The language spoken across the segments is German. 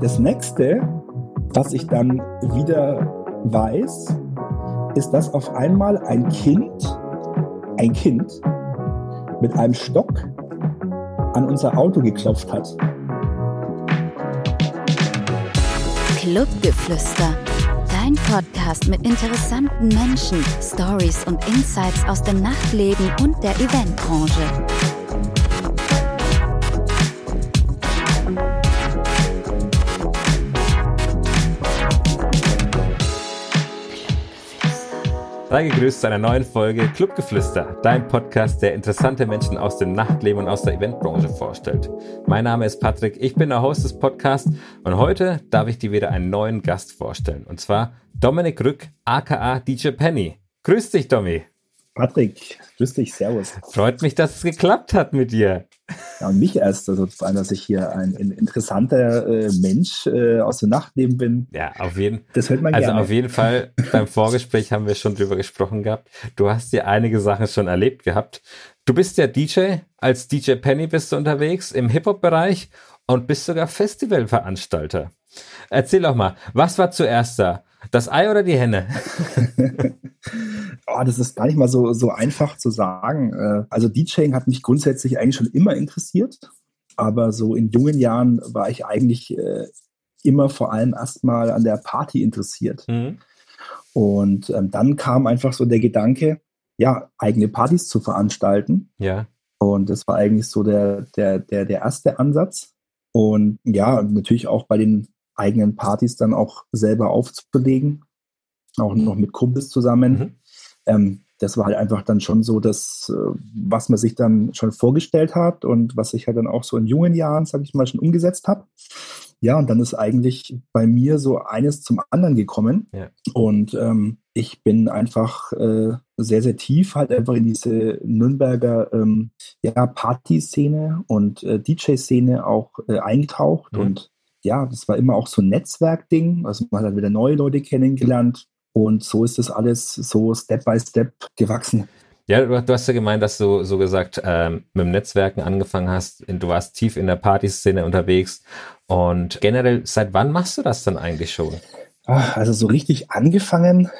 Das nächste, was ich dann wieder weiß, ist, dass auf einmal ein Kind, ein Kind mit einem Stock an unser Auto geklopft hat. Clubgeflüster. Dein Podcast mit interessanten Menschen, Stories und Insights aus dem Nachtleben und der Eventbranche. Sei gegrüßt zu einer neuen Folge Clubgeflüster, dein Podcast, der interessante Menschen aus dem Nachtleben und aus der Eventbranche vorstellt. Mein Name ist Patrick, ich bin der Host des Podcasts und heute darf ich dir wieder einen neuen Gast vorstellen. Und zwar Dominik Rück, aka DJ Penny. Grüß dich, Domi. Patrick, grüß dich, servus. Freut mich, dass es geklappt hat mit dir. Ja, und mich erst, also vor allem, dass ich hier ein, ein interessanter äh, Mensch äh, aus dem Nachtleben bin. Ja, auf jeden Das hört man Also gerne. auf jeden Fall, beim Vorgespräch haben wir schon drüber gesprochen gehabt. Du hast ja einige Sachen schon erlebt gehabt. Du bist ja DJ, als DJ Penny bist du unterwegs im Hip-Hop-Bereich und bist sogar Festivalveranstalter. Erzähl doch mal, was war zuerst da? Das Ei oder die Henne? Oh, das ist gar nicht mal so, so einfach zu sagen. Äh, Also DJing hat mich grundsätzlich eigentlich schon immer interessiert, aber so in jungen Jahren war ich eigentlich äh, immer vor allem erstmal an der Party interessiert. Hm? Und ähm, dann kam einfach so der Gedanke, ja, eigene Partys zu veranstalten. Ja. Und das war eigentlich so der, der, der, der erste Ansatz. Und ja, natürlich auch bei den eigenen Partys dann auch selber aufzulegen, auch noch mit Kumpels zusammen. Mhm. Ähm, das war halt einfach dann schon so das, äh, was man sich dann schon vorgestellt hat und was ich halt dann auch so in jungen Jahren, sage ich mal, schon umgesetzt habe. Ja, und dann ist eigentlich bei mir so eines zum anderen gekommen. Ja. Und ähm, ich bin einfach äh, sehr, sehr tief halt einfach in diese Nürnberger ähm, ja, Partyszene und äh, DJ-Szene auch äh, eingetaucht. Mhm. Und ja, das war immer auch so ein Netzwerkding. Also man hat halt wieder neue Leute kennengelernt. Und so ist das alles so Step by Step gewachsen. Ja, du, hast ja gemeint, dass du so gesagt ähm, mit dem Netzwerken angefangen hast. Du warst tief in der Partyszene unterwegs. Und generell, seit wann machst du das dann eigentlich schon? Also so richtig angefangen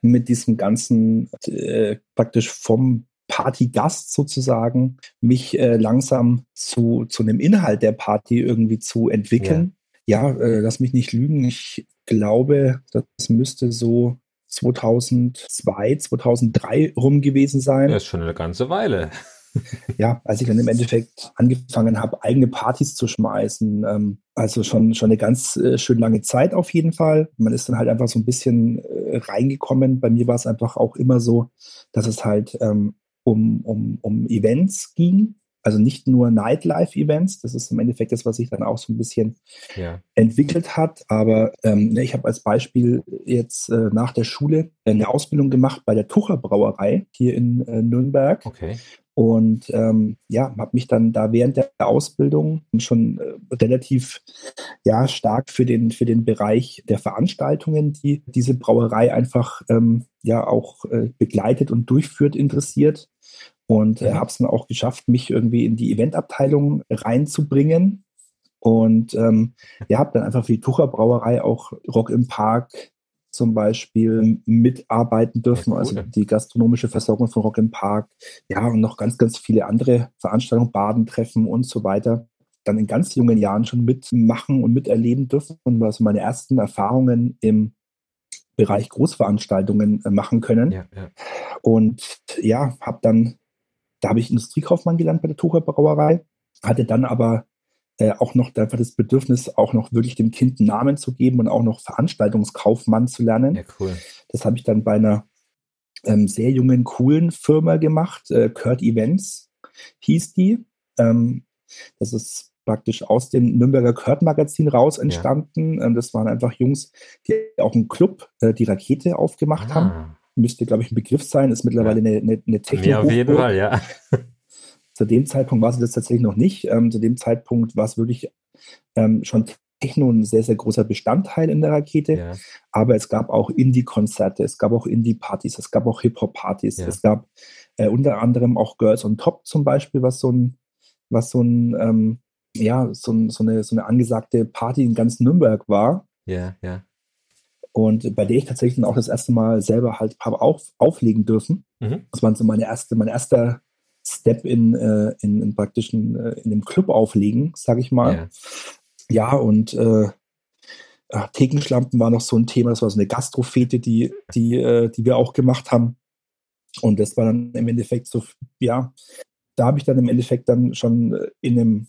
mit diesem ganzen äh, praktisch vom Partygast sozusagen, mich äh, langsam zu, zu einem Inhalt der Party irgendwie zu entwickeln. Ja, äh, lass mich nicht lügen. Ich glaube, das müsste so 2002, 2003 rum gewesen sein. Das ist schon eine ganze Weile. ja, als ich dann im Endeffekt angefangen habe, eigene Partys zu schmeißen. Ähm, also schon, schon eine ganz äh, schön lange Zeit auf jeden Fall. Man ist dann halt einfach so ein bisschen äh, reingekommen. Bei mir war es einfach auch immer so, dass es halt ähm, um, um, um Events ging. Also nicht nur Nightlife-Events, das ist im Endeffekt das, was sich dann auch so ein bisschen Ja. entwickelt hat. Aber ähm, ne, ich habe als Beispiel jetzt äh, nach der Schule eine Ausbildung gemacht bei der Tucher Brauerei hier in äh, Nürnberg. Okay. Und ähm, ja, habe mich dann da während der Ausbildung schon äh, relativ ja, stark für den, für den Bereich der Veranstaltungen, die diese Brauerei einfach ähm, ja auch äh, begleitet und durchführt, interessiert. Und äh, Mhm. habe es dann auch geschafft, mich irgendwie in die Eventabteilung reinzubringen. Und ähm, ja, habe dann einfach für die Tucher Brauerei auch Rock im Park zum Beispiel mitarbeiten dürfen, Ja, cool. also die gastronomische Versorgung von Rock im Park, ja, und noch ganz, ganz viele andere Veranstaltungen, Badentreffen und so weiter, dann in ganz jungen Jahren schon mitmachen und miterleben dürfen und also meine ersten Erfahrungen im Bereich Großveranstaltungen äh, machen können. Ja, ja. Und ja, habe dann, da habe ich Industriekaufmann gelernt bei der Tucher Brauerei, hatte dann aber äh, auch noch einfach das Bedürfnis, auch noch wirklich dem Kind einen Namen zu geben und auch noch Veranstaltungskaufmann zu lernen. ja, cool. Das habe ich dann bei einer ähm, sehr jungen, coolen Firma gemacht. Äh, Kurt Events hieß die. Ähm, das ist praktisch aus dem Nürnberger Kurt-Magazin raus entstanden. Ähm, das waren einfach Jungs, die auch einen Club, äh, die Rakete, aufgemacht haben. Müsste, glaube ich, ein Begriff sein. Ist mittlerweile eine, eine, eine technik mir auf jeden Fall, ja. Zu dem Zeitpunkt war sie das tatsächlich noch nicht. Ähm, zu dem Zeitpunkt war es wirklich ähm, schon Techno ein sehr, sehr großer Bestandteil in der Rakete. ja. Aber es gab auch Indie-Konzerte, es gab auch Indie-Partys, es gab auch Hip-Hop-Partys, Ja. es gab äh, unter anderem auch Girls on Top zum Beispiel, was so ein, was so ein ähm, ja, so, so, eine, so eine angesagte Party in ganz Nürnberg war. Ja, ja. Und bei der ich tatsächlich dann auch das erste Mal selber halt habe auf, auflegen dürfen. Mhm. Das war so meine erste, mein erster Step in, äh, in, in praktischen, äh, in dem Club auflegen, sage ich mal. Ja, ja und äh, Thekenschlampen war noch so ein Thema, das war so eine Gastrofete, die, die, äh, die wir auch gemacht haben. Und das war dann im Endeffekt so, ja, da habe ich dann im Endeffekt dann schon in einem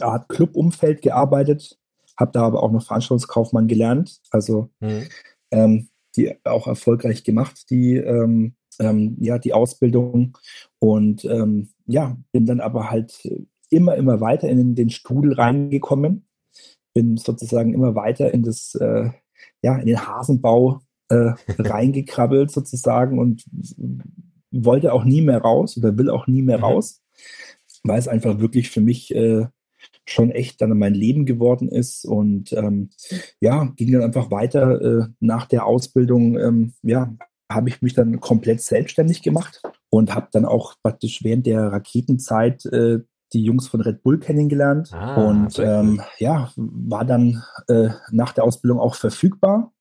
Art Club-Umfeld gearbeitet, habe da aber auch noch Veranstaltungskaufmann gelernt, also mhm. ähm, die auch erfolgreich gemacht, die, ähm, ähm, ja, die Ausbildung. Und ähm, ja, bin dann aber halt immer, immer weiter in den Strudel reingekommen, bin sozusagen immer weiter in das, äh, ja, in den Hasenbau äh, reingekrabbelt sozusagen und wollte auch nie mehr raus oder will auch nie mehr mhm. raus, weil es einfach wirklich für mich äh, schon echt dann mein Leben geworden ist. Und ähm, ja, ging dann einfach weiter äh, nach der Ausbildung. Ähm, ja, habe ich mich dann komplett selbstständig gemacht und habe dann auch praktisch während der Raketenzeit äh, die Jungs von Red Bull kennengelernt ah, und ähm, ja, war dann äh, nach der Ausbildung auch verfügbar.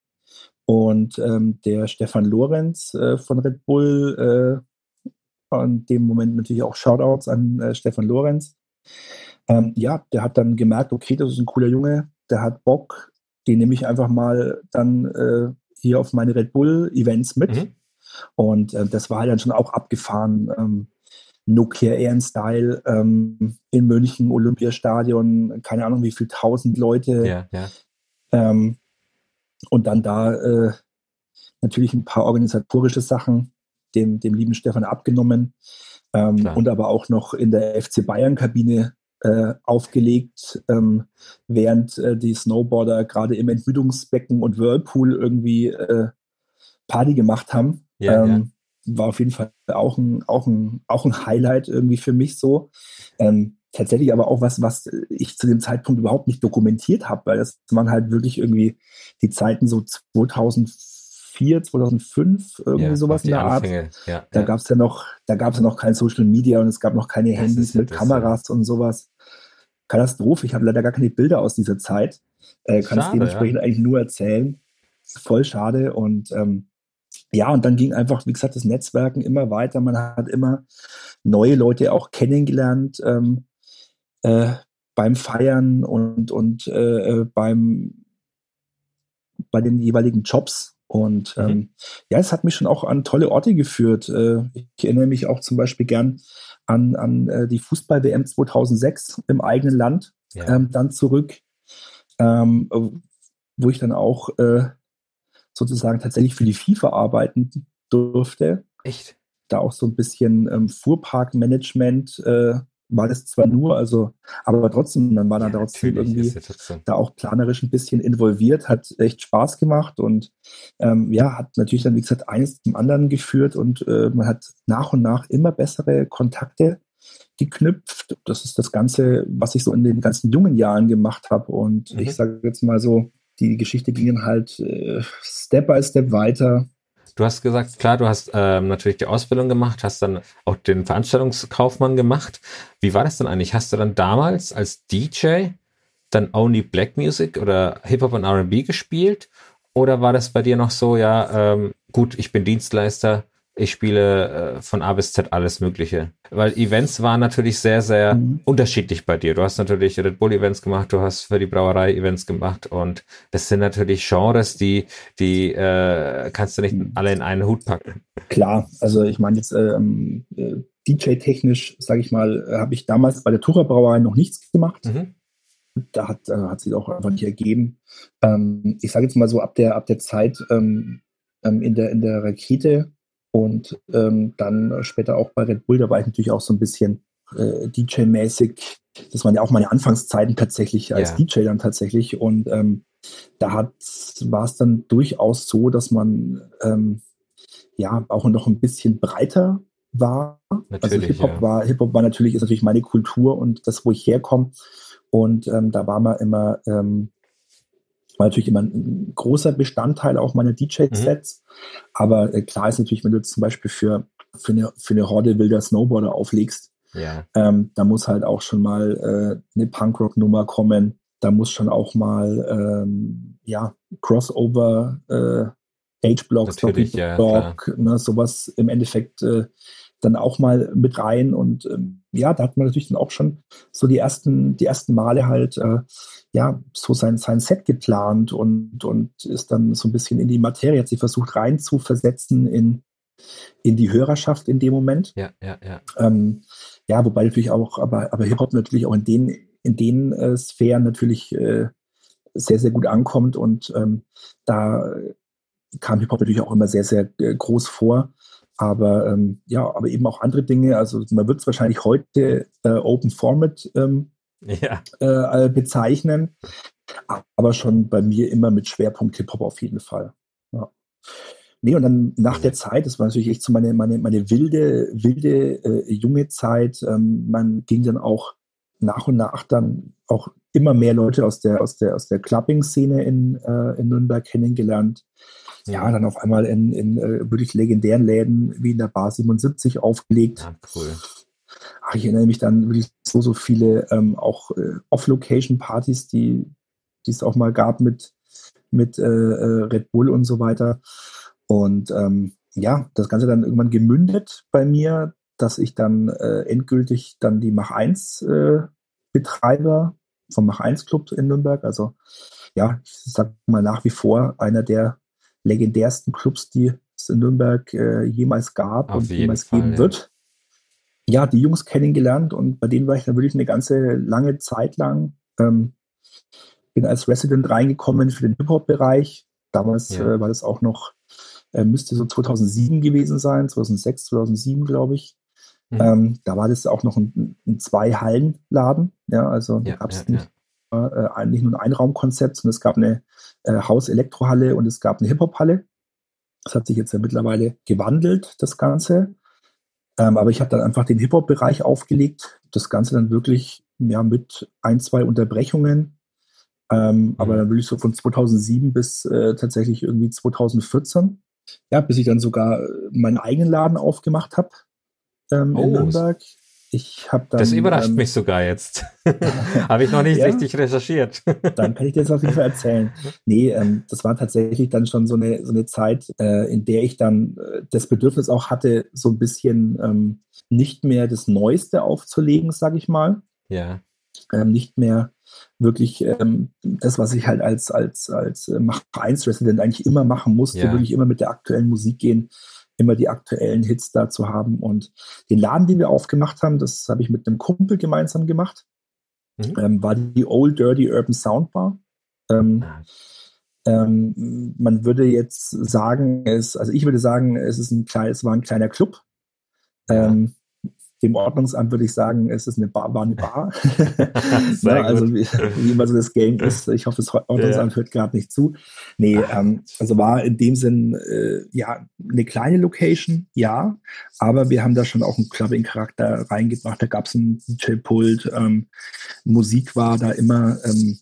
Und ähm, der Stefan Lorenz äh, von Red Bull, äh, in dem Moment natürlich auch Shoutouts an äh, Stefan Lorenz, ähm, ja, der hat dann gemerkt, okay, das ist ein cooler Junge, der hat Bock, den nehme ich einfach mal dann äh, hier auf meine Red Bull-Events mit. Mhm. Und äh, das war halt dann schon auch abgefahren. Ähm, Nokia Air Style ähm, in München, Olympiastadion, keine Ahnung wie viel tausend Leute. Ja, ja. Ähm, und dann da äh, natürlich ein paar organisatorische Sachen dem, dem lieben Stefan abgenommen. Ähm, und aber auch noch in der FC Bayern-Kabine äh, aufgelegt, ähm, während äh, die Snowboarder gerade im Entmüdungsbecken und Whirlpool irgendwie äh, Party gemacht haben. Ja, ähm, ja. War auf jeden Fall auch ein, auch, ein, auch ein Highlight irgendwie für mich so. Ähm, tatsächlich aber auch was, was ich zu dem Zeitpunkt überhaupt nicht dokumentiert habe, weil das waren halt wirklich irgendwie die Zeiten so 2004, 2005, irgendwie ja, sowas in der Anfänge. Art. Ja, da ja. gab es ja noch, da gab es ja noch kein Social Media und es gab noch keine das Handys mit Kameras und sowas. Katastrophe. Ich habe leider gar keine Bilder aus dieser Zeit. Äh, kann es dementsprechend eigentlich nur erzählen. Voll schade. Und ähm, ja, und dann ging einfach, wie gesagt, das Netzwerken immer weiter. Man hat immer neue Leute auch kennengelernt ähm, äh, beim Feiern und, und äh, äh beim bei den jeweiligen Jobs. Und mhm. ähm, ja, es hat mich schon auch an tolle Orte geführt. Äh, ich erinnere mich auch zum Beispiel gern an, an äh, die Fußball-WM 2006 im eigenen Land ja. ähm, dann zurück, ähm, wo ich dann auch äh, sozusagen tatsächlich für die FIFA arbeiten durfte. Echt? Da auch so ein bisschen ähm, Fuhrparkmanagement äh, war das zwar nur, also, aber trotzdem, dann war ja, da trotzdem irgendwie da auch planerisch ein bisschen involviert, hat echt Spaß gemacht und ähm, ja, hat natürlich dann, wie gesagt, eines zum anderen geführt und äh, man hat nach und nach immer bessere Kontakte geknüpft. Das ist das Ganze, was ich so in den ganzen jungen Jahren gemacht habe. Und mhm. ich sage jetzt mal so, die Geschichte ging halt äh, Step by Step weiter. Du hast gesagt, klar, du hast ähm, natürlich die Ausbildung gemacht, hast dann auch den Veranstaltungskaufmann gemacht. Wie war das dann eigentlich? Hast du dann damals als DJ dann Only Black Music oder Hip-Hop und RB gespielt? Oder war das bei dir noch so, ja, ähm, gut, ich bin Dienstleister, ich spiele äh, von A bis Z alles Mögliche. Weil Events waren natürlich sehr, sehr mhm. unterschiedlich bei dir. Du hast natürlich Red Bull Events gemacht, du hast für die Brauerei Events gemacht und das sind natürlich Genres, die, die äh, kannst du nicht mhm. alle in einen Hut packen. Klar, also ich meine jetzt ähm, äh, DJ-technisch, sage ich mal, äh, habe ich damals bei der Tura Brauerei noch nichts gemacht. Mhm. Da hat, äh, hat sich auch einfach nicht ergeben. Ähm, ich sage jetzt mal so ab der, ab der Zeit ähm, ähm in, der, in der Rakete und ähm, dann später auch bei Red Bull, da war ich natürlich auch so ein bisschen äh, DJ-mäßig. Das waren ja auch meine Anfangszeiten tatsächlich als ja. DJ dann tatsächlich. Und ähm, da war es dann durchaus so, dass man ähm, ja auch noch ein bisschen breiter war. Also natürlich, also Hip-Hop ja. war, Hip-Hop war natürlich, ist natürlich meine Kultur und das, wo ich herkomme. Und ähm, da war man immer ähm, war natürlich immer ein großer Bestandteil auch meiner DJ-Sets. Mhm. Aber äh, klar ist natürlich, wenn du zum Beispiel für, für, eine, für eine Horde wilder Snowboarder auflegst, Ja. Ähm, da muss halt auch schon mal äh, eine Punkrock-Nummer kommen. Da muss schon auch mal ähm, ja Crossover äh, H-Block, Stopping ja, Block, ne, sowas im Endeffekt äh, dann auch mal mit rein. Und ähm, ja, da hat man natürlich dann auch schon so die ersten, die ersten Male halt äh, ja so sein, sein Set geplant und, und ist dann so ein bisschen in die Materie, hat sich versucht rein zu versetzen in, in die Hörerschaft in dem Moment. Ja, ja, ja. Ähm, ja, wobei natürlich auch, aber, aber Hip-Hop natürlich auch in den, in den äh, Sphären natürlich äh, sehr, sehr gut ankommt und ähm, da kam Hip-Hop natürlich auch immer sehr, sehr äh, groß vor. Aber ähm, ja, aber eben auch andere Dinge. Also man wird es wahrscheinlich heute äh, Open Format ähm, ja. äh, bezeichnen, aber schon bei mir immer mit Schwerpunkt Hip-Hop auf jeden Fall. Ja. Nee, und dann nach der Zeit, das war natürlich echt so meine, meine, meine wilde, wilde äh, junge Zeit. Ähm, man ging dann auch nach und nach dann auch immer mehr Leute aus der, aus der, aus der Clubbing-Szene in, äh, in Nürnberg kennengelernt ja, dann auf einmal in, in äh, wirklich legendären Läden wie in der Bar 77 aufgelegt. Ja, cool. Ach, ich erinnere mich dann wirklich so, so viele ähm, auch äh, Off-Location-Partys, die es auch mal gab mit, mit äh, äh, Red Bull und so weiter. Und ähm, ja, das Ganze dann irgendwann gemündet bei mir, dass ich dann äh, endgültig dann die Mach 1 äh, Betreiber vom Mach 1 Club in Nürnberg, also ja, ich sag mal nach wie vor einer der legendärsten Clubs, die es in Nürnberg äh, jemals gab Auf und jemals Fall, geben ja. wird. Ja, die Jungs kennengelernt und bei denen war ich dann wirklich eine ganze lange Zeit lang. Ähm, bin als Resident reingekommen für den Hip-Hop-Bereich. Damals ja. äh, war das auch noch, äh, müsste so 2007 gewesen sein, 2006, 2007, glaube ich. Mhm. Ähm, da war das auch noch ein, ein Zwei-Hallen-Laden. Ja, also ja, gab es ja, nicht, äh, nicht nur ein Einraumkonzept, sondern es gab eine äh, Haus-Elektrohalle und es gab eine Hip-Hop-Halle. Das hat sich jetzt ja mittlerweile gewandelt, das Ganze. Ähm, aber ich habe dann einfach den Hip-Hop-Bereich aufgelegt. Das Ganze dann wirklich ja, mit ein, zwei Unterbrechungen. Ähm, mhm. Aber dann wirklich so von 2007 bis äh, tatsächlich irgendwie 2014. Ja, bis ich dann sogar meinen eigenen Laden aufgemacht habe ähm, oh, in Nürnberg. Ich habe dann. Das überrascht ähm, mich sogar jetzt. habe ich noch nicht ja? richtig recherchiert. dann kann ich dir das auf jeden Fall erzählen. Nee, ähm, das war tatsächlich dann schon so eine, so eine Zeit, äh, in der ich dann äh, das Bedürfnis auch hatte, so ein bisschen ähm, nicht mehr das Neueste aufzulegen, sage ich mal. Ja. Ähm, nicht mehr wirklich ähm, das, was ich halt als, als, als Mach 1 Resident eigentlich immer machen musste, ja. wirklich immer mit der aktuellen Musik gehen immer die aktuellen Hits da zu haben. Und den Laden, den wir aufgemacht haben, das habe ich mit einem Kumpel gemeinsam gemacht, mhm. ähm, war die Old Dirty Urban Soundbar. Ähm, ah. ähm, man würde jetzt sagen, es, also ich würde sagen, es ist ein klein, es war ein kleiner Club. Ähm, dem Ordnungsamt würde ich sagen, es ist eine Bar, war eine Bar. ja, also wie, wie, immer so das Game ist. Ich hoffe, das Ordnungsamt ja. hört gerade nicht zu. Nee, ähm, also war in dem Sinn äh, ja eine kleine Location, ja, aber wir haben da schon auch einen Clubbing-Charakter reingebracht. Da gab es einen DJ-Pult, ähm, Musik war da immer ähm,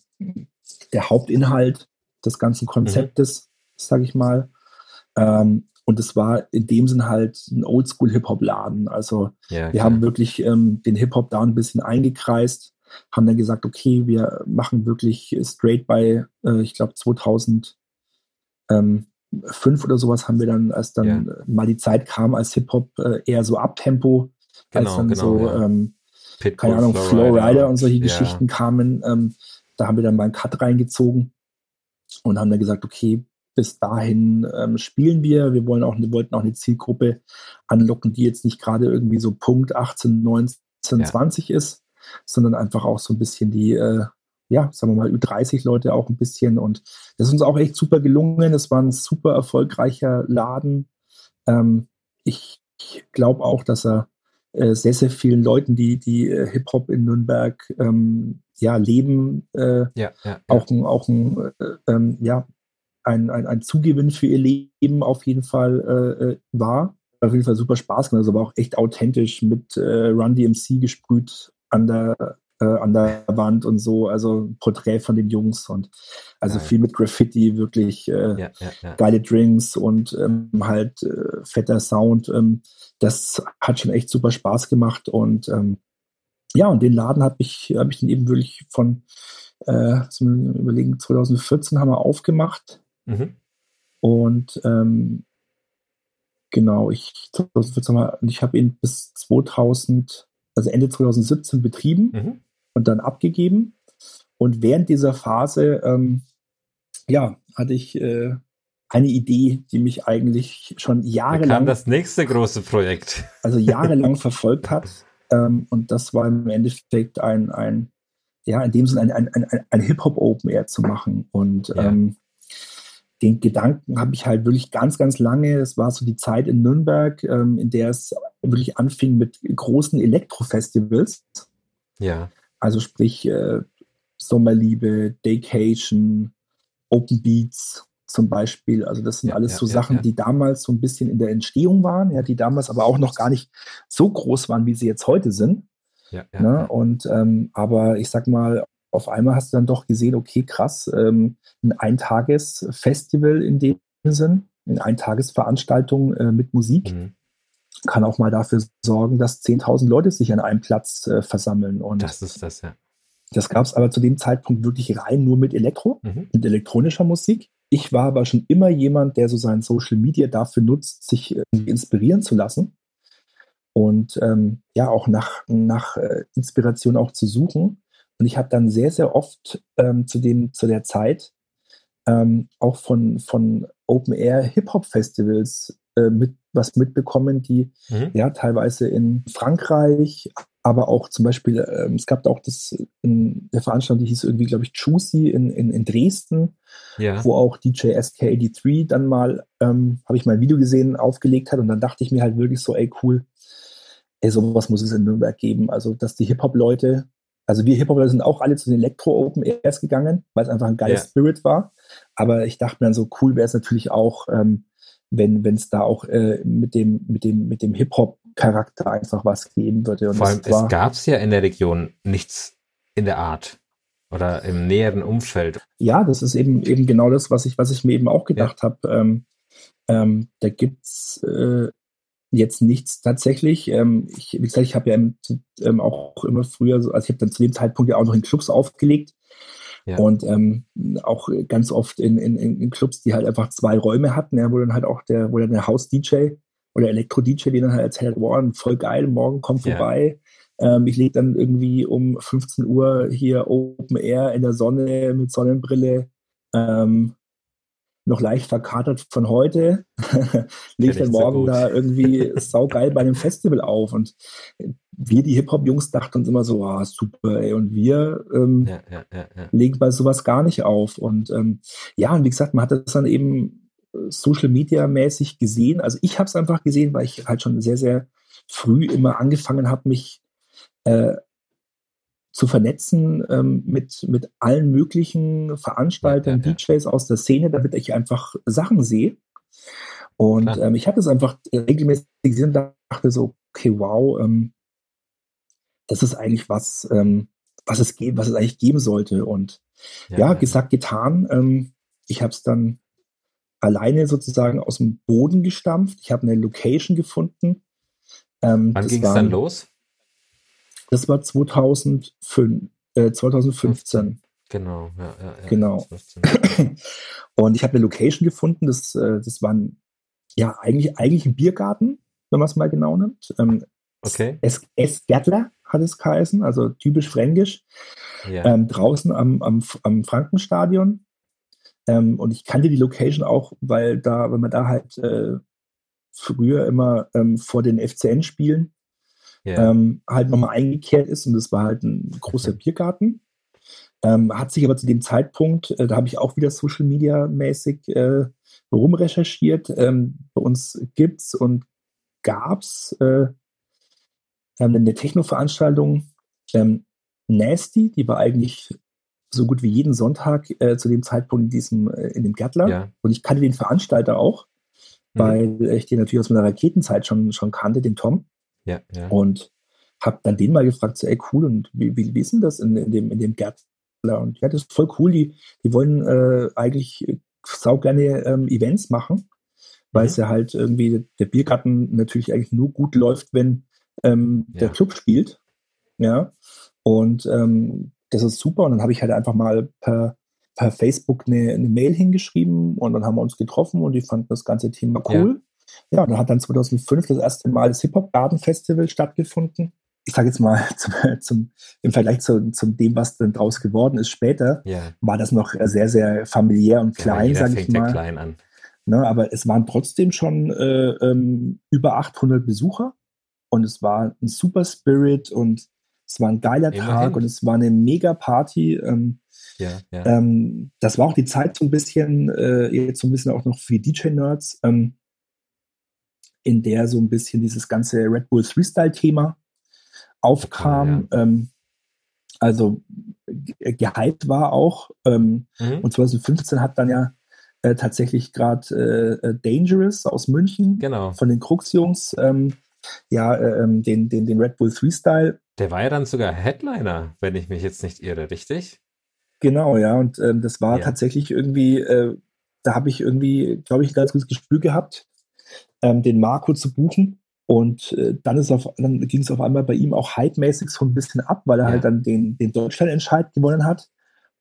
der Hauptinhalt des ganzen mhm. Konzeptes, mhm. sage ich mal. Ähm, und es war in dem Sinn halt ein Oldschool-Hip-Hop-Laden. Also ja, wir haben wirklich ähm, den Hip-Hop da ein bisschen eingekreist, haben dann gesagt, okay, wir machen wirklich straight bei, äh, ich glaube 2005 oder sowas haben wir dann, als dann ja. mal die Zeit kam, als Hip-Hop äh, eher so Abtempo, genau, als dann genau, so, ja. ähm, keine Ahnung, Flow Rider und solche Geschichten kamen. Ähm, da haben wir dann mal einen Cut reingezogen und haben dann gesagt, okay, bis dahin ähm, spielen wir. Wir wollen auch, wir wollten auch eine Zielgruppe anlocken, die jetzt nicht gerade irgendwie so Punkt 18, 19, ja. 20 ist, sondern einfach auch so ein bisschen die, äh, ja, sagen wir mal, Ü30 Leute auch ein bisschen. Und das ist uns auch echt super gelungen. Es war ein super erfolgreicher Laden. Ähm, ich glaube auch, dass er äh, sehr, sehr vielen Leuten, die, die äh, Hip-Hop in Nürnberg ähm, ja, leben, äh, ja, ja, auch ein, auch ein äh, ähm, ja, ein, ein, ein Zugewinn für ihr Leben auf jeden Fall äh, äh war. Auf jeden Fall super Spaß gemacht, also war auch echt authentisch mit äh, Run DMC gesprüht an der, äh, an der Wand und so, also ein Porträt von den Jungs und also Nein. viel mit Graffiti, wirklich äh, ja, ja, ja. geile Drinks und ähm, halt äh, fetter Sound. Ähm, das hat schon echt super Spaß gemacht und ähm, ja, und den Laden habe ich, habe ich dann eben wirklich von äh, zum Überlegen, 2014 haben wir aufgemacht. Mhm. Und ähm, genau, ich 2014 haben wir, ich habe ihn bis 2000, also Ende 2017 betrieben mhm. und dann abgegeben. Und während dieser Phase, ähm, ja, hatte ich äh, eine Idee, die mich eigentlich schon jahrelang. Da kam das nächste große Projekt. Also jahrelang verfolgt hat. Ähm, und das war im Endeffekt ein, ein ja, in dem Sinne ein, ein, ein, ein Hip-Hop-Open Air zu machen. Und ja. ähm, den Gedanken habe ich halt wirklich ganz, ganz lange. Es war so die Zeit in Nürnberg, ähm, in der es wirklich anfing mit großen Elektro-Festivals. Ja. Also sprich äh, Sommerliebe, Daycation, Open Beats zum Beispiel. Also das sind ja, alles so ja, Sachen, ja, die damals so ein bisschen in der Entstehung waren, ja, die damals aber auch noch gar nicht so groß waren, wie sie jetzt heute sind. Ja, ne? Und ähm, aber ich sag mal, auf einmal hast du dann doch gesehen, okay, krass, ähm, ein Eintagesfestival in dem Sinn, eine Eintagesveranstaltung äh, mit Musik. Mhm. Kann auch mal dafür sorgen, dass 10.000 Leute sich an einem Platz äh, versammeln. Und das ist das, ja. Das gab es aber zu dem Zeitpunkt wirklich rein nur mit Elektro, mhm. mit elektronischer Musik. Ich war aber schon immer jemand, der so sein Social Media dafür nutzt, sich äh, inspirieren zu lassen und ähm, ja auch nach, nach äh, Inspiration auch zu suchen. Und ich habe dann sehr, sehr oft ähm, zu, dem, zu der Zeit ähm, auch von, von Open Air Hip-Hop Festivals äh, mit, was mitbekommen, die mhm. ja teilweise in Frankreich, aber auch zum Beispiel, ähm, es gab auch das, in der Veranstaltung, die hieß irgendwie, glaube ich, Juicy in, in, in Dresden, ja. wo auch DJ SK83 dann mal, ähm, habe ich mal ein Video gesehen, aufgelegt hat und dann dachte ich mir halt wirklich so, ey cool, ey, sowas muss es in Nürnberg geben. Also, dass die Hip-Hop-Leute, also wir Hip-Hop-Leute sind auch alle zu den Elektro-Open Airs gegangen, weil es einfach ein geiler ja. Spirit war. Aber ich dachte mir dann so, cool wäre es natürlich auch, ähm, wenn es da auch äh, mit dem, mit dem, mit dem Hip-Hop-Charakter einfach was geben würde. Und Vor allem, es gab es ja in der Region nichts in der Art oder im näheren Umfeld. Ja, das ist eben eben genau das, was ich, was ich mir eben auch gedacht ja. habe. Ähm, ähm, da gibt's äh, jetzt nichts tatsächlich. Ähm, ich, wie gesagt, ich habe ja ähm, auch immer früher, also ich habe dann zu dem Zeitpunkt ja auch noch in Clubs aufgelegt. Ja. Und ähm, auch ganz oft in, in, in Clubs, die halt einfach zwei Räume hatten, ja, wo dann halt auch der, wo dann der Haus-DJ oder Elektro-DJ, den dann halt erzählt, wow, voll geil, morgen komm vorbei. Ja. Ähm, ich lege dann irgendwie um 15 Uhr hier Open Air in der Sonne mit Sonnenbrille ähm, noch leicht verkatert von heute, legt dann morgen da irgendwie saugeil bei einem Festival auf. Und wir, die Hip-Hop-Jungs, dachten uns immer so, ah, super, ey. Und wir ähm, ja, ja, ja, legen bei sowas gar nicht auf. Und ähm, ja, und wie gesagt, man hat das dann eben Social Media mäßig gesehen. Also ich habe es einfach gesehen, weil ich halt schon sehr, sehr früh immer angefangen habe, mich äh, zu vernetzen ähm, mit, mit allen möglichen Veranstaltern, ja, ja, ja. DJs aus der Szene, damit ich einfach Sachen sehe. Und ähm, ich habe es einfach regelmäßig gesehen und dachte so, okay, wow, ähm, das ist eigentlich was, ähm, was, es was es eigentlich geben sollte. Und ja, gesagt, getan. Ähm, ich habe es dann alleine sozusagen aus dem Boden gestampft. Ich habe eine Location gefunden. Ähm, Wann ging es dann los? Das war 2005, äh, 2015. Genau, ja, ja, ja Genau. Und ich habe eine Location gefunden, das, äh, das war ein, ja, eigentlich, eigentlich ein Biergarten, wenn man es mal genau nimmt. Ähm, okay. Es, es Gärtler hat es geheißen, also typisch fränkisch. Ja. Ähm, draußen am, am, am Frankenstadion. Ähm, und ich kannte die Location auch, weil da, wenn man da halt äh, früher immer ähm, vor den FCN-Spielen yeah. ähm, halt nochmal eingekehrt ist und das war halt ein großer Biergarten. Ähm, hat sich aber zu dem Zeitpunkt, äh, da habe ich auch wieder Social Media mäßig äh, rumrecherchiert. Ähm, bei uns gibt es und gab es äh, ähm, eine Techno-Veranstaltung ähm, Nasty, die war eigentlich so gut wie jeden Sonntag äh, zu dem Zeitpunkt in diesem äh, in dem Gärtler. Ja. Und ich kannte den Veranstalter auch, mhm. weil ich den natürlich aus meiner Raketenzeit schon, schon kannte, den Tom. Ja, ja. Und habe dann den mal gefragt, so, ey cool, und wie, wie, wie ist denn das in, in dem, in dem Gärtler? Und ja, das ist voll cool, die, die wollen äh, eigentlich sau gerne ähm, Events machen, weil mhm. es ja halt irgendwie der Biergarten natürlich eigentlich nur gut läuft, wenn ähm, ja. der Club spielt. Ja. Und ähm, das ist super. Und dann habe ich halt einfach mal per, per Facebook eine, eine, Mail hingeschrieben und dann haben wir uns getroffen und die fanden das ganze Thema cool. Ja, und dann hat dann 2005 das erste Mal das Hip-Hop Garden Festival stattgefunden. Ich sage jetzt mal zum, zum, im Vergleich zu, zum dem, was dann draus geworden ist später, ja. war das noch sehr, sehr familiär und klein, ja, sage ich mal. klein an. Ne, aber es waren trotzdem schon äh, ähm, über 800 Besucher und es war ein super Spirit und es war ein geiler Immerhin. Tag und es war eine mega Party. Ähm, ja, ja. Ähm, das war auch die Zeit so ein bisschen, äh, jetzt so ein bisschen auch noch für die DJ-Nerds, ähm, in der so ein bisschen dieses ganze Red Bull Freestyle-Thema aufkam. Ja. Ähm, also gehypt war auch. Ähm, mhm. Und 2015 hat dann ja äh, tatsächlich gerade äh, äh, Dangerous aus München genau. von den Krux-Jungs ähm, ja, äh, ähm, den, den, den Red Bull Freestyle. Der war ja dann sogar Headliner, wenn ich mich jetzt nicht irre, richtig? Genau, ja, und ähm, das war ja. tatsächlich irgendwie, äh, da habe ich irgendwie, glaube ich, ein ganz gutes Gespür gehabt, ähm, den Marco zu buchen. Und äh, dann, dann ging es auf einmal bei ihm auch hype-mäßig so ein bisschen ab, weil er ja. halt dann den, den Deutschlandentscheid gewonnen hat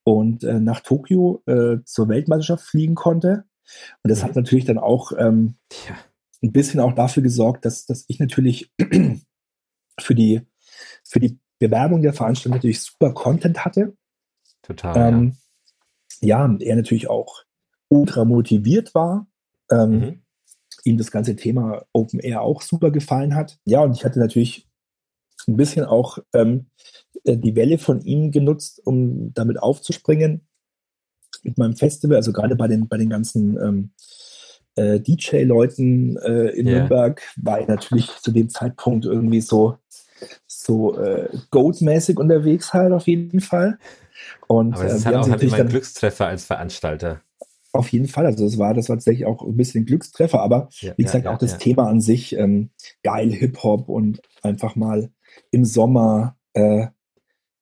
und äh, nach Tokio äh, zur Weltmeisterschaft fliegen konnte. Und das mhm. hat natürlich dann auch ähm, ja ein bisschen auch dafür gesorgt, dass, dass ich natürlich für die, für die Bewerbung der Veranstaltung natürlich super Content hatte. Total. Ähm, ja. ja, er natürlich auch ultra motiviert war. Ähm, mhm. Ihm das ganze Thema Open Air auch super gefallen hat. Ja, und ich hatte natürlich ein bisschen auch ähm, äh, die Welle von ihm genutzt, um damit aufzuspringen mit meinem Festival, also gerade bei den, bei den ganzen ähm, äh, DJ-Leuten äh, in yeah. Nürnberg war ich natürlich zu dem Zeitpunkt irgendwie so, so äh, Goat-mäßig unterwegs halt auf jeden Fall. Und, Aber ist äh, halt auch halt immer ein Glückstreffer als Veranstalter. Auf jeden Fall, also das war, das war tatsächlich auch ein bisschen Glückstreffer, aber ja, wie gesagt, ja, auch das Thema an sich, ähm, geil Hip-Hop und einfach mal im Sommer äh,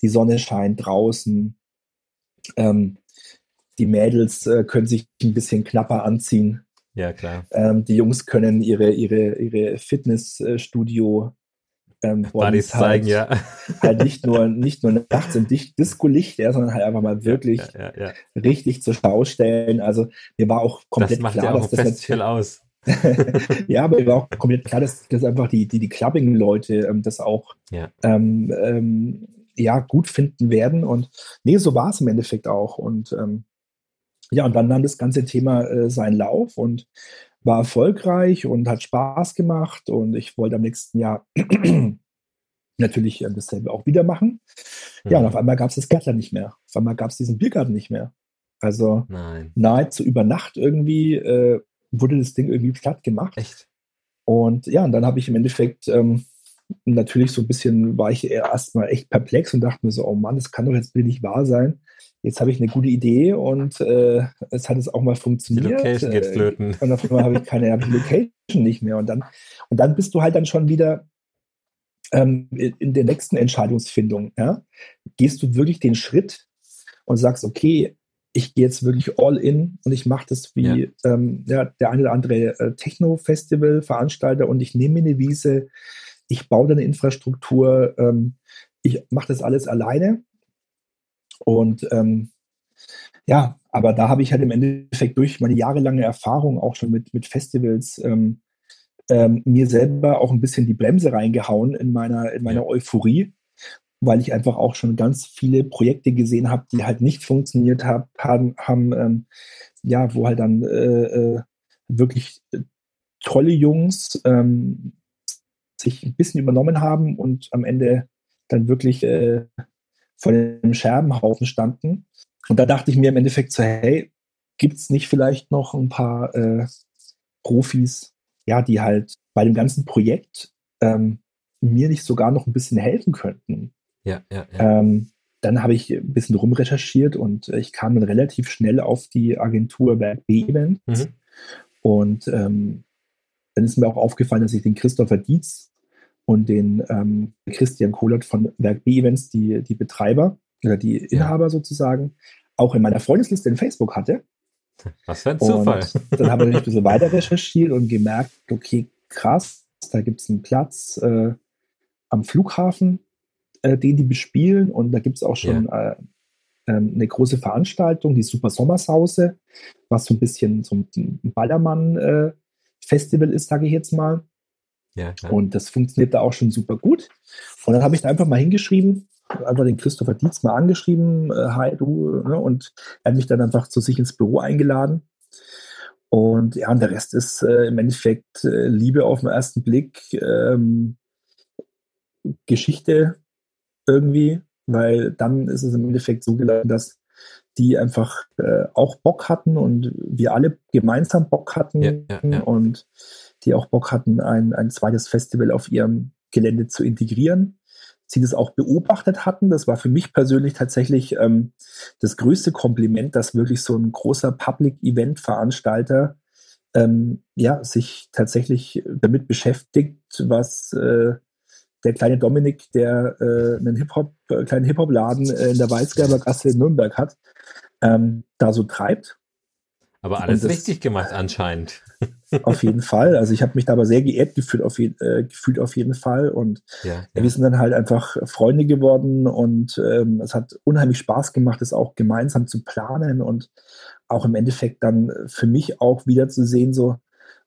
die Sonne scheint draußen. Ähm, die Mädels äh, können sich ein bisschen knapper anziehen. Ja, klar. Ähm, die Jungs können ihre, ihre, ihre Fitnessstudio ähm, Buddies halt, zeigen, ja. Halt nicht nur, nicht nur nachts im Disco-Licht, ja, sondern halt einfach mal wirklich ja, ja, ja, richtig zur Schau stellen. Also mir war auch komplett das macht klar, dass das viel aus. ja, aber mir war auch komplett klar, dass, dass einfach die, die, die Clubbing-Leute ähm, das auch ja. Ähm, ähm, ja, gut finden werden. Und nee, so war es im Endeffekt auch. Und ähm, ja, und dann nahm das ganze Thema äh, seinen Lauf und war erfolgreich und hat Spaß gemacht. Und ich wollte am nächsten Jahr natürlich äh, dasselbe auch wieder machen. Mhm. Ja, und auf einmal gab es das Gärtler nicht mehr. Auf einmal gab es diesen Biergarten nicht mehr. Also Nein. nahezu über Nacht irgendwie äh, wurde das Ding irgendwie platt gemacht. Echt? Und ja, und dann habe ich im Endeffekt ähm, natürlich so ein bisschen, war ich erstmal echt perplex und dachte mir so, oh Mann, das kann doch jetzt nicht wahr sein jetzt habe ich eine gute Idee und äh, es hat es auch mal funktioniert. Die Location geht äh, flöten. Und auf einmal habe ich keine hab Location nicht mehr. Und dann, und dann bist du halt dann schon wieder ähm, in der nächsten Entscheidungsfindung. Ja? Gehst du wirklich den Schritt und sagst, okay, ich gehe jetzt wirklich all in und ich mache das wie ja. Ähm, ja, der eine oder andere äh, Techno-Festival-Veranstalter und ich nehme mir eine Wiese, ich baue eine Infrastruktur, ähm, ich mache das alles alleine und ähm, ja, aber da habe ich halt im Endeffekt durch meine jahrelange Erfahrung auch schon mit, mit Festivals ähm, ähm, mir selber auch ein bisschen die Bremse reingehauen in meiner, in meiner Euphorie, weil ich einfach auch schon ganz viele Projekte gesehen habe, die halt nicht funktioniert hab, haben, haben ähm, ja, wo halt dann äh, äh, wirklich tolle Jungs ähm, sich ein bisschen übernommen haben und am Ende dann wirklich äh, vor dem Scherbenhaufen standen. Und da dachte ich mir im Endeffekt so, hey, gibt es nicht vielleicht noch ein paar äh, Profis, ja, die halt bei dem ganzen Projekt ähm, mir nicht sogar noch ein bisschen helfen könnten? Ja, ja, ja. Ähm, dann habe ich ein bisschen rumrecherchiert und ich kam dann relativ schnell auf die Agentur Berg B Event. Mhm. Und ähm, dann ist mir auch aufgefallen, dass ich den Christopher Dietz und den ähm, Christian Kohlert von Werk B-Events, die, die Betreiber oder die Inhaber sozusagen, auch in meiner Freundesliste in Facebook hatte. Was für ein Zufall. Und dann habe ich ein bisschen weiter recherchiert und gemerkt, okay, krass, da gibt es einen Platz äh, am Flughafen, äh, den die bespielen und da gibt es auch schon ja. äh, ähm, eine große Veranstaltung, die Super Sommersause, was so ein bisschen so ein Ballermann-Festival äh, ist, sage ich jetzt mal. Ja, und das funktioniert da auch schon super gut. Und dann habe ich da einfach mal hingeschrieben, einfach den Christopher Dietz mal angeschrieben, äh, hi du, ne, und er hat mich dann einfach zu sich ins Büro eingeladen. Und ja, und der Rest ist äh, im Endeffekt äh, Liebe auf den ersten Blick, ähm, Geschichte irgendwie, weil dann ist es im Endeffekt so gelaufen, dass die einfach äh, auch Bock hatten und wir alle gemeinsam Bock hatten ja, ja, ja. und die auch Bock hatten, ein, ein zweites Festival auf ihrem Gelände zu integrieren. Sie das auch beobachtet hatten. Das war für mich persönlich tatsächlich ähm, das größte Kompliment, dass wirklich so ein großer Public-Event-Veranstalter ähm, ja, sich tatsächlich damit beschäftigt, was äh, der kleine Dominik, der äh, einen Hip-Hop, äh, kleinen Hip-Hop-Laden äh, in der Weißgerber Gasse in Nürnberg hat, ähm, da so treibt. Aber alles richtig gemacht anscheinend. Auf jeden Fall. Also ich habe mich da aber sehr geehrt gefühlt auf, je, äh, gefühlt auf jeden Fall. Und ja, ja. wir sind dann halt einfach Freunde geworden und ähm, es hat unheimlich Spaß gemacht, es auch gemeinsam zu planen und auch im Endeffekt dann für mich auch wieder zu sehen, so,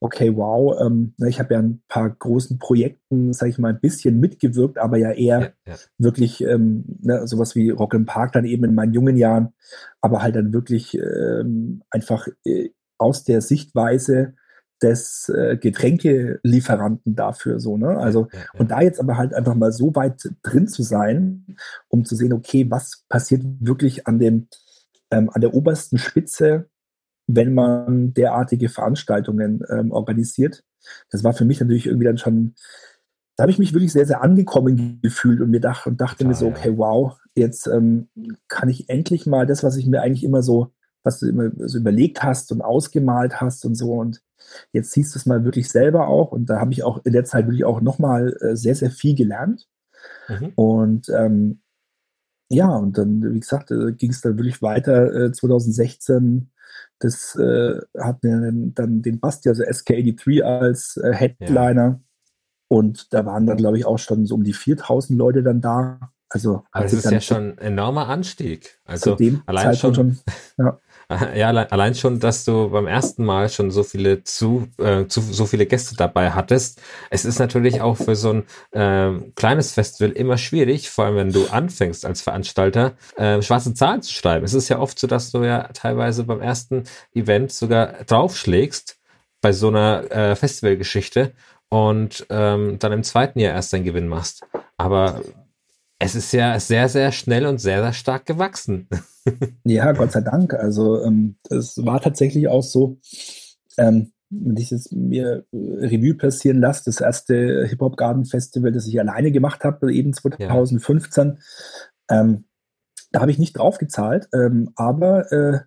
okay, wow, ähm, ne, ich habe ja ein paar großen Projekten, sage ich mal, ein bisschen mitgewirkt, aber ja eher ja, ja. wirklich ähm, ne, sowas wie Rock im Park dann eben in meinen jungen Jahren, aber halt dann wirklich ähm, einfach äh, aus der Sichtweise des äh, Getränkelieferanten dafür so, ne? Also, ja, und da jetzt aber halt einfach mal so weit drin zu sein, um zu sehen, okay, was passiert wirklich an dem, ähm, an der obersten Spitze wenn man derartige Veranstaltungen ähm, organisiert. Das war für mich natürlich irgendwie dann schon, da habe ich mich wirklich sehr, sehr angekommen gefühlt und mir dach, und dachte Klar, mir so, okay, wow, jetzt ähm, kann ich endlich mal das, was ich mir eigentlich immer so, was du immer so überlegt hast und ausgemalt hast und so und jetzt siehst du es mal wirklich selber auch und da habe ich auch in der Zeit wirklich auch nochmal äh, sehr, sehr viel gelernt. Mhm. Und ähm, ja, und dann, wie gesagt, äh, ging es dann wirklich weiter äh, 2016 das äh, hat mir dann den Basti, also SK83 als äh, Headliner. Ja. Und da waren dann, glaube ich, auch schon so um die 4000 Leute dann da. Also, Aber das ist ja schon ein enormer Anstieg. Also allein schon, schon ja. Ja, allein schon, dass du beim ersten Mal schon so viele zu, äh, zu so viele Gäste dabei hattest. Es ist natürlich auch für so ein äh, kleines Festival immer schwierig, vor allem wenn du anfängst als Veranstalter, äh, schwarze Zahlen zu schreiben. Es ist ja oft so, dass du ja teilweise beim ersten Event sogar draufschlägst bei so einer äh, Festivalgeschichte und ähm, dann im zweiten Jahr erst deinen Gewinn machst. Aber es ist ja sehr, sehr schnell und sehr, sehr stark gewachsen. ja, Gott sei Dank. Also ähm, es war tatsächlich auch so, ähm, wenn ich es mir Revue passieren lasse, das erste Hip-Hop Garden Festival, das ich alleine gemacht habe, eben 2015, ja. ähm, da habe ich nicht drauf gezahlt, ähm, aber äh,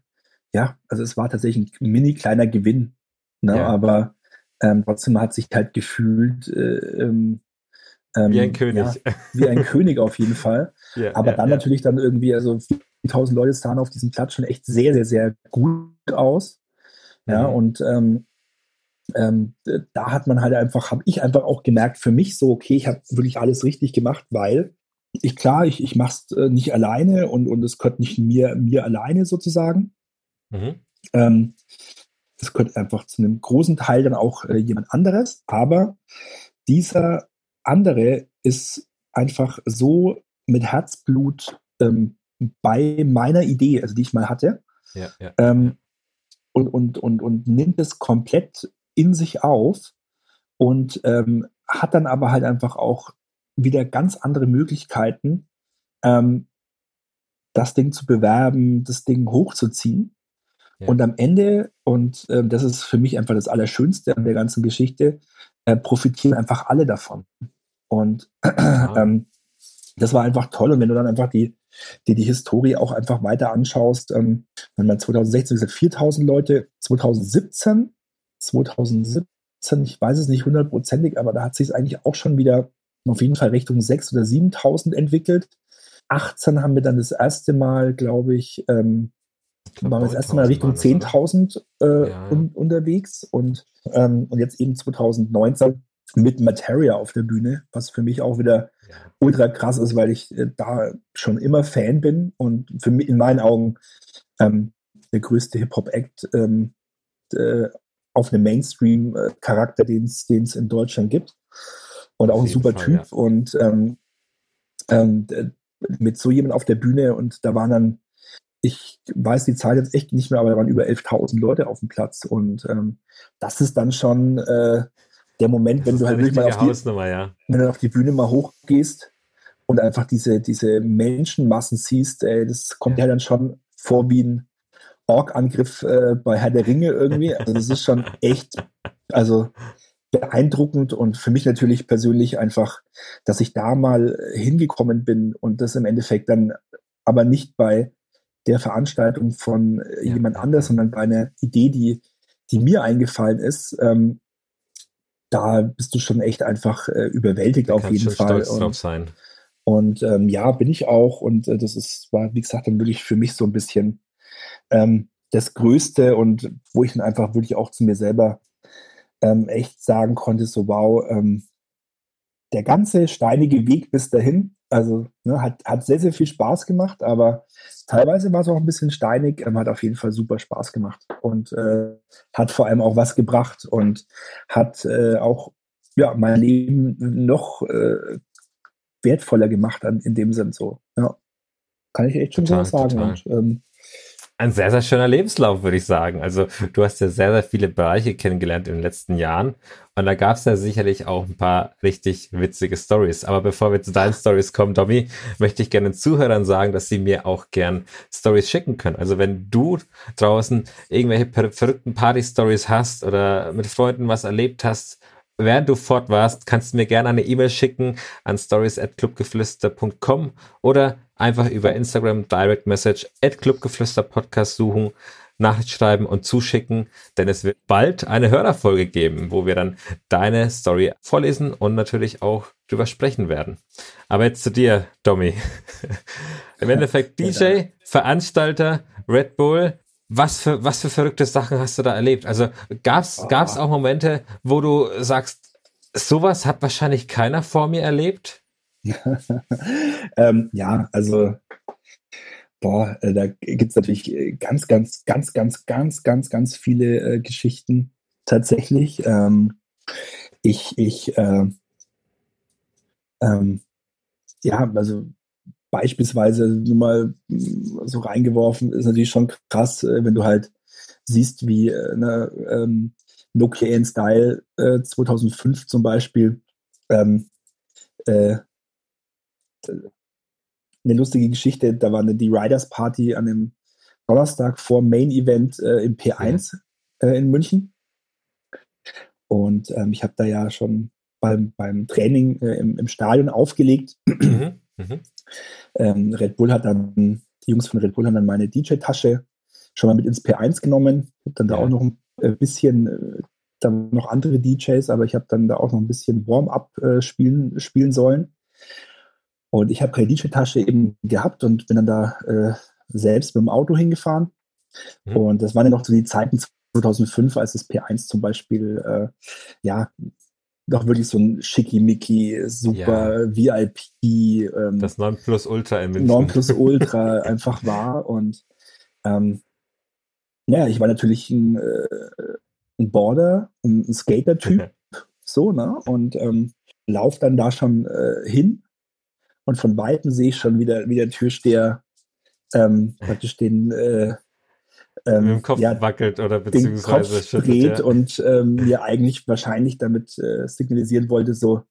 ja, also es war tatsächlich ein mini kleiner Gewinn. Ne? Ja. Aber ähm, trotzdem hat sich halt gefühlt, äh, ähm, ähm, wie ein König. Ja, wie ein König auf jeden Fall. Ja, Aber ja, dann natürlich dann irgendwie, also 1000 Leute sahen auf diesem Platz schon echt sehr, sehr, sehr gut aus. Ja, mhm. und ähm, ähm, da hat man halt einfach, habe ich einfach auch gemerkt für mich so, okay, ich habe wirklich alles richtig gemacht, weil ich klar, ich, ich mache es äh, nicht alleine und, und es gehört nicht mir, mir alleine sozusagen. Mhm. Ähm, es gehört einfach zu einem großen Teil dann auch äh, jemand anderes, aber dieser andere ist einfach so mit Herzblut ähm, bei meiner Idee, also die ich mal hatte, ja, ja. Ähm, und, und, und, und nimmt es komplett in sich auf und ähm, hat dann aber halt einfach auch wieder ganz andere Möglichkeiten, ähm, das Ding zu bewerben, das Ding hochzuziehen. Ja. Und am Ende, und ähm, das ist für mich einfach das Allerschönste an der ganzen Geschichte, äh, profitieren einfach alle davon. Und ähm, das war einfach toll. Und wenn du dann einfach die, die, die Historie auch einfach weiter anschaust, ähm, wenn man 2016 gesagt 4000 Leute, 2017, 2017, ich weiß es nicht hundertprozentig, aber da hat sich es eigentlich auch schon wieder auf jeden Fall Richtung 6.000 oder 7.000 entwickelt. 18 haben wir dann das erste Mal, glaube ich, ähm, glaub, waren wir das erste Mal Richtung 10.000 äh, ja. un unterwegs und, ähm, und jetzt eben 2019 mit Materia auf der Bühne, was für mich auch wieder ja. ultra krass ist, weil ich äh, da schon immer Fan bin und für mich in meinen Augen ähm, der größte Hip-Hop-Act ähm, äh, auf einem Mainstream-Charakter, den es in Deutschland gibt. Und auch ein super Fall, Typ. Ja. Und ähm, ähm, mit so jemand auf der Bühne und da waren dann, ich weiß die Zahl jetzt echt nicht mehr, aber da waren über 11.000 Leute auf dem Platz. Und ähm, das ist dann schon äh, der Moment, wenn du halt wirklich mal auf die, ja. wenn du auf die Bühne mal hochgehst und einfach diese, diese Menschenmassen siehst, ey, das kommt ja. ja dann schon vor wie ein Ork-Angriff äh, bei Herr der Ringe irgendwie. Also das ist schon echt, also beeindruckend und für mich natürlich persönlich einfach, dass ich da mal hingekommen bin und das im Endeffekt dann aber nicht bei der Veranstaltung von äh, ja. jemand anders, sondern bei einer Idee, die, die mir eingefallen ist. Ähm, da bist du schon echt einfach äh, überwältigt auf jeden Fall. Stolz und, drauf sein. Und ähm, ja, bin ich auch. Und äh, das ist, war, wie gesagt, dann wirklich für mich so ein bisschen ähm, das Größte und wo ich dann einfach wirklich auch zu mir selber ähm, echt sagen konnte, so wow, ähm, der ganze steinige Weg bis dahin, also ne, hat, hat sehr, sehr viel Spaß gemacht, aber teilweise war es auch ein bisschen steinig, ähm, hat auf jeden Fall super Spaß gemacht und äh, hat vor allem auch was gebracht und hat äh, auch ja, mein Leben noch äh, wertvoller gemacht an, in dem Sinn so. Ja. Kann ich echt schon total, so sagen. Und, ähm, ein sehr, sehr schöner Lebenslauf, würde ich sagen. Also du hast ja sehr, sehr viele Bereiche kennengelernt in den letzten Jahren. Und da gab es ja sicherlich auch ein paar richtig witzige Stories. Aber bevor wir zu deinen Stories kommen, Domi, möchte ich gerne den Zuhörern sagen, dass sie mir auch gern Stories schicken können. Also wenn du draußen irgendwelche verrückten Party-Stories hast oder mit Freunden was erlebt hast, während du fort warst, kannst du mir gerne eine E-Mail schicken an stories@clubgeflüster.com oder einfach über Instagram Direct Message at Clubgeflüster Podcast suchen, Nachricht schreiben und zuschicken, denn es wird bald eine Hörerfolge geben, wo wir dann deine Story vorlesen und natürlich auch drüber sprechen werden. Aber jetzt zu dir, Domi. Im Endeffekt DJ, Veranstalter, Red Bull. Was für, was für verrückte Sachen hast du da erlebt? Also gab's, oh. gab's auch Momente, wo du sagst, sowas hat wahrscheinlich keiner vor mir erlebt? ähm, ja, also boah, äh, da gibt es natürlich äh, ganz, ganz, ganz, ganz, ganz, ganz, ganz viele äh, Geschichten tatsächlich. Ähm, ich, ich, äh, ähm, ja, also beispielsweise nur mal mm, so reingeworfen, ist natürlich schon krass, äh, wenn du halt siehst, wie äh, ne, ähm, Nokia in Style 2005 zum Beispiel ähm, äh, eine lustige Geschichte. Da war eine, die Riders Party an dem Donnerstag vor Main Event äh, im P1 äh, in München. Und ähm, ich habe da ja schon beim, beim Training äh, im, im, Stadion aufgelegt. Mhm. Mhm. Ähm, Red Bull hat dann, die Jungs von Red Bull haben dann meine DJ-Tasche schon mal mit ins P1 genommen. Ich habe dann da ja. auch noch ein äh, bisschen, äh, dann noch andere DJs, aber ich habe dann da auch noch ein bisschen Warm-up äh, spielen, spielen sollen. Und ich habe keine DJ-Tasche eben gehabt und bin dann da äh, selbst mit dem Auto hingefahren. Mhm. Und das waren ja noch so die Zeiten 2005, als das P1 zum Beispiel, äh, ja, noch wirklich so ein schickimicki, super ja. VIP. Ähm, das 9 Plus Ultra in München. 9 Plus Ultra einfach war. Und ähm, ja, ich war natürlich ein, äh, ein Border, ein, ein Skater-Typ. so, ne? Und ähm, lauf dann da schon äh, hin und von Weitem sehe ich schon wieder, wie der Türsteher ähm, praktisch den äh, ähm, mit dem Kopf ja, wackelt oder beziehungsweise den Kopf dreht ja. und ähm, mir eigentlich wahrscheinlich damit äh, signalisieren wollte, so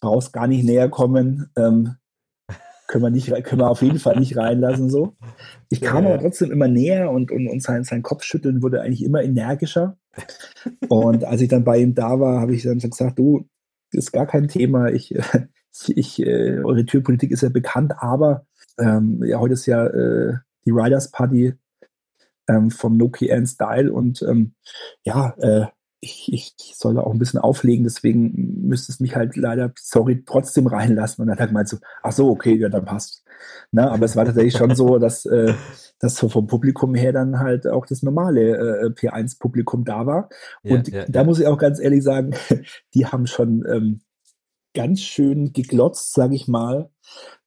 brauchst gar nicht näher kommen, ähm, können wir nicht, können wir auf jeden Fall nicht reinlassen so. Ich kam ja. aber trotzdem immer näher und, und, und sein, sein Kopfschütteln wurde eigentlich immer energischer. Und als ich dann bei ihm da war, habe ich dann gesagt, du, ist gar kein Thema. Ich, ich, äh, eure Türpolitik ist ja bekannt, aber ähm, ja, heute ist ja äh, die Riders Party ähm, vom Nokia and Style und ähm, ja, äh, ich, ich soll da auch ein bisschen auflegen, deswegen müsste es mich halt leider, sorry, trotzdem reinlassen. Und dann hat er gemeint so, ach so, okay, ja, dann passt. Na, aber es war tatsächlich schon so, dass, äh, dass so vom Publikum her dann halt auch das normale äh, P1-Publikum da war. Und ja, ja, da ja. muss ich auch ganz ehrlich sagen, die haben schon ähm, ganz schön geglotzt, sage ich mal.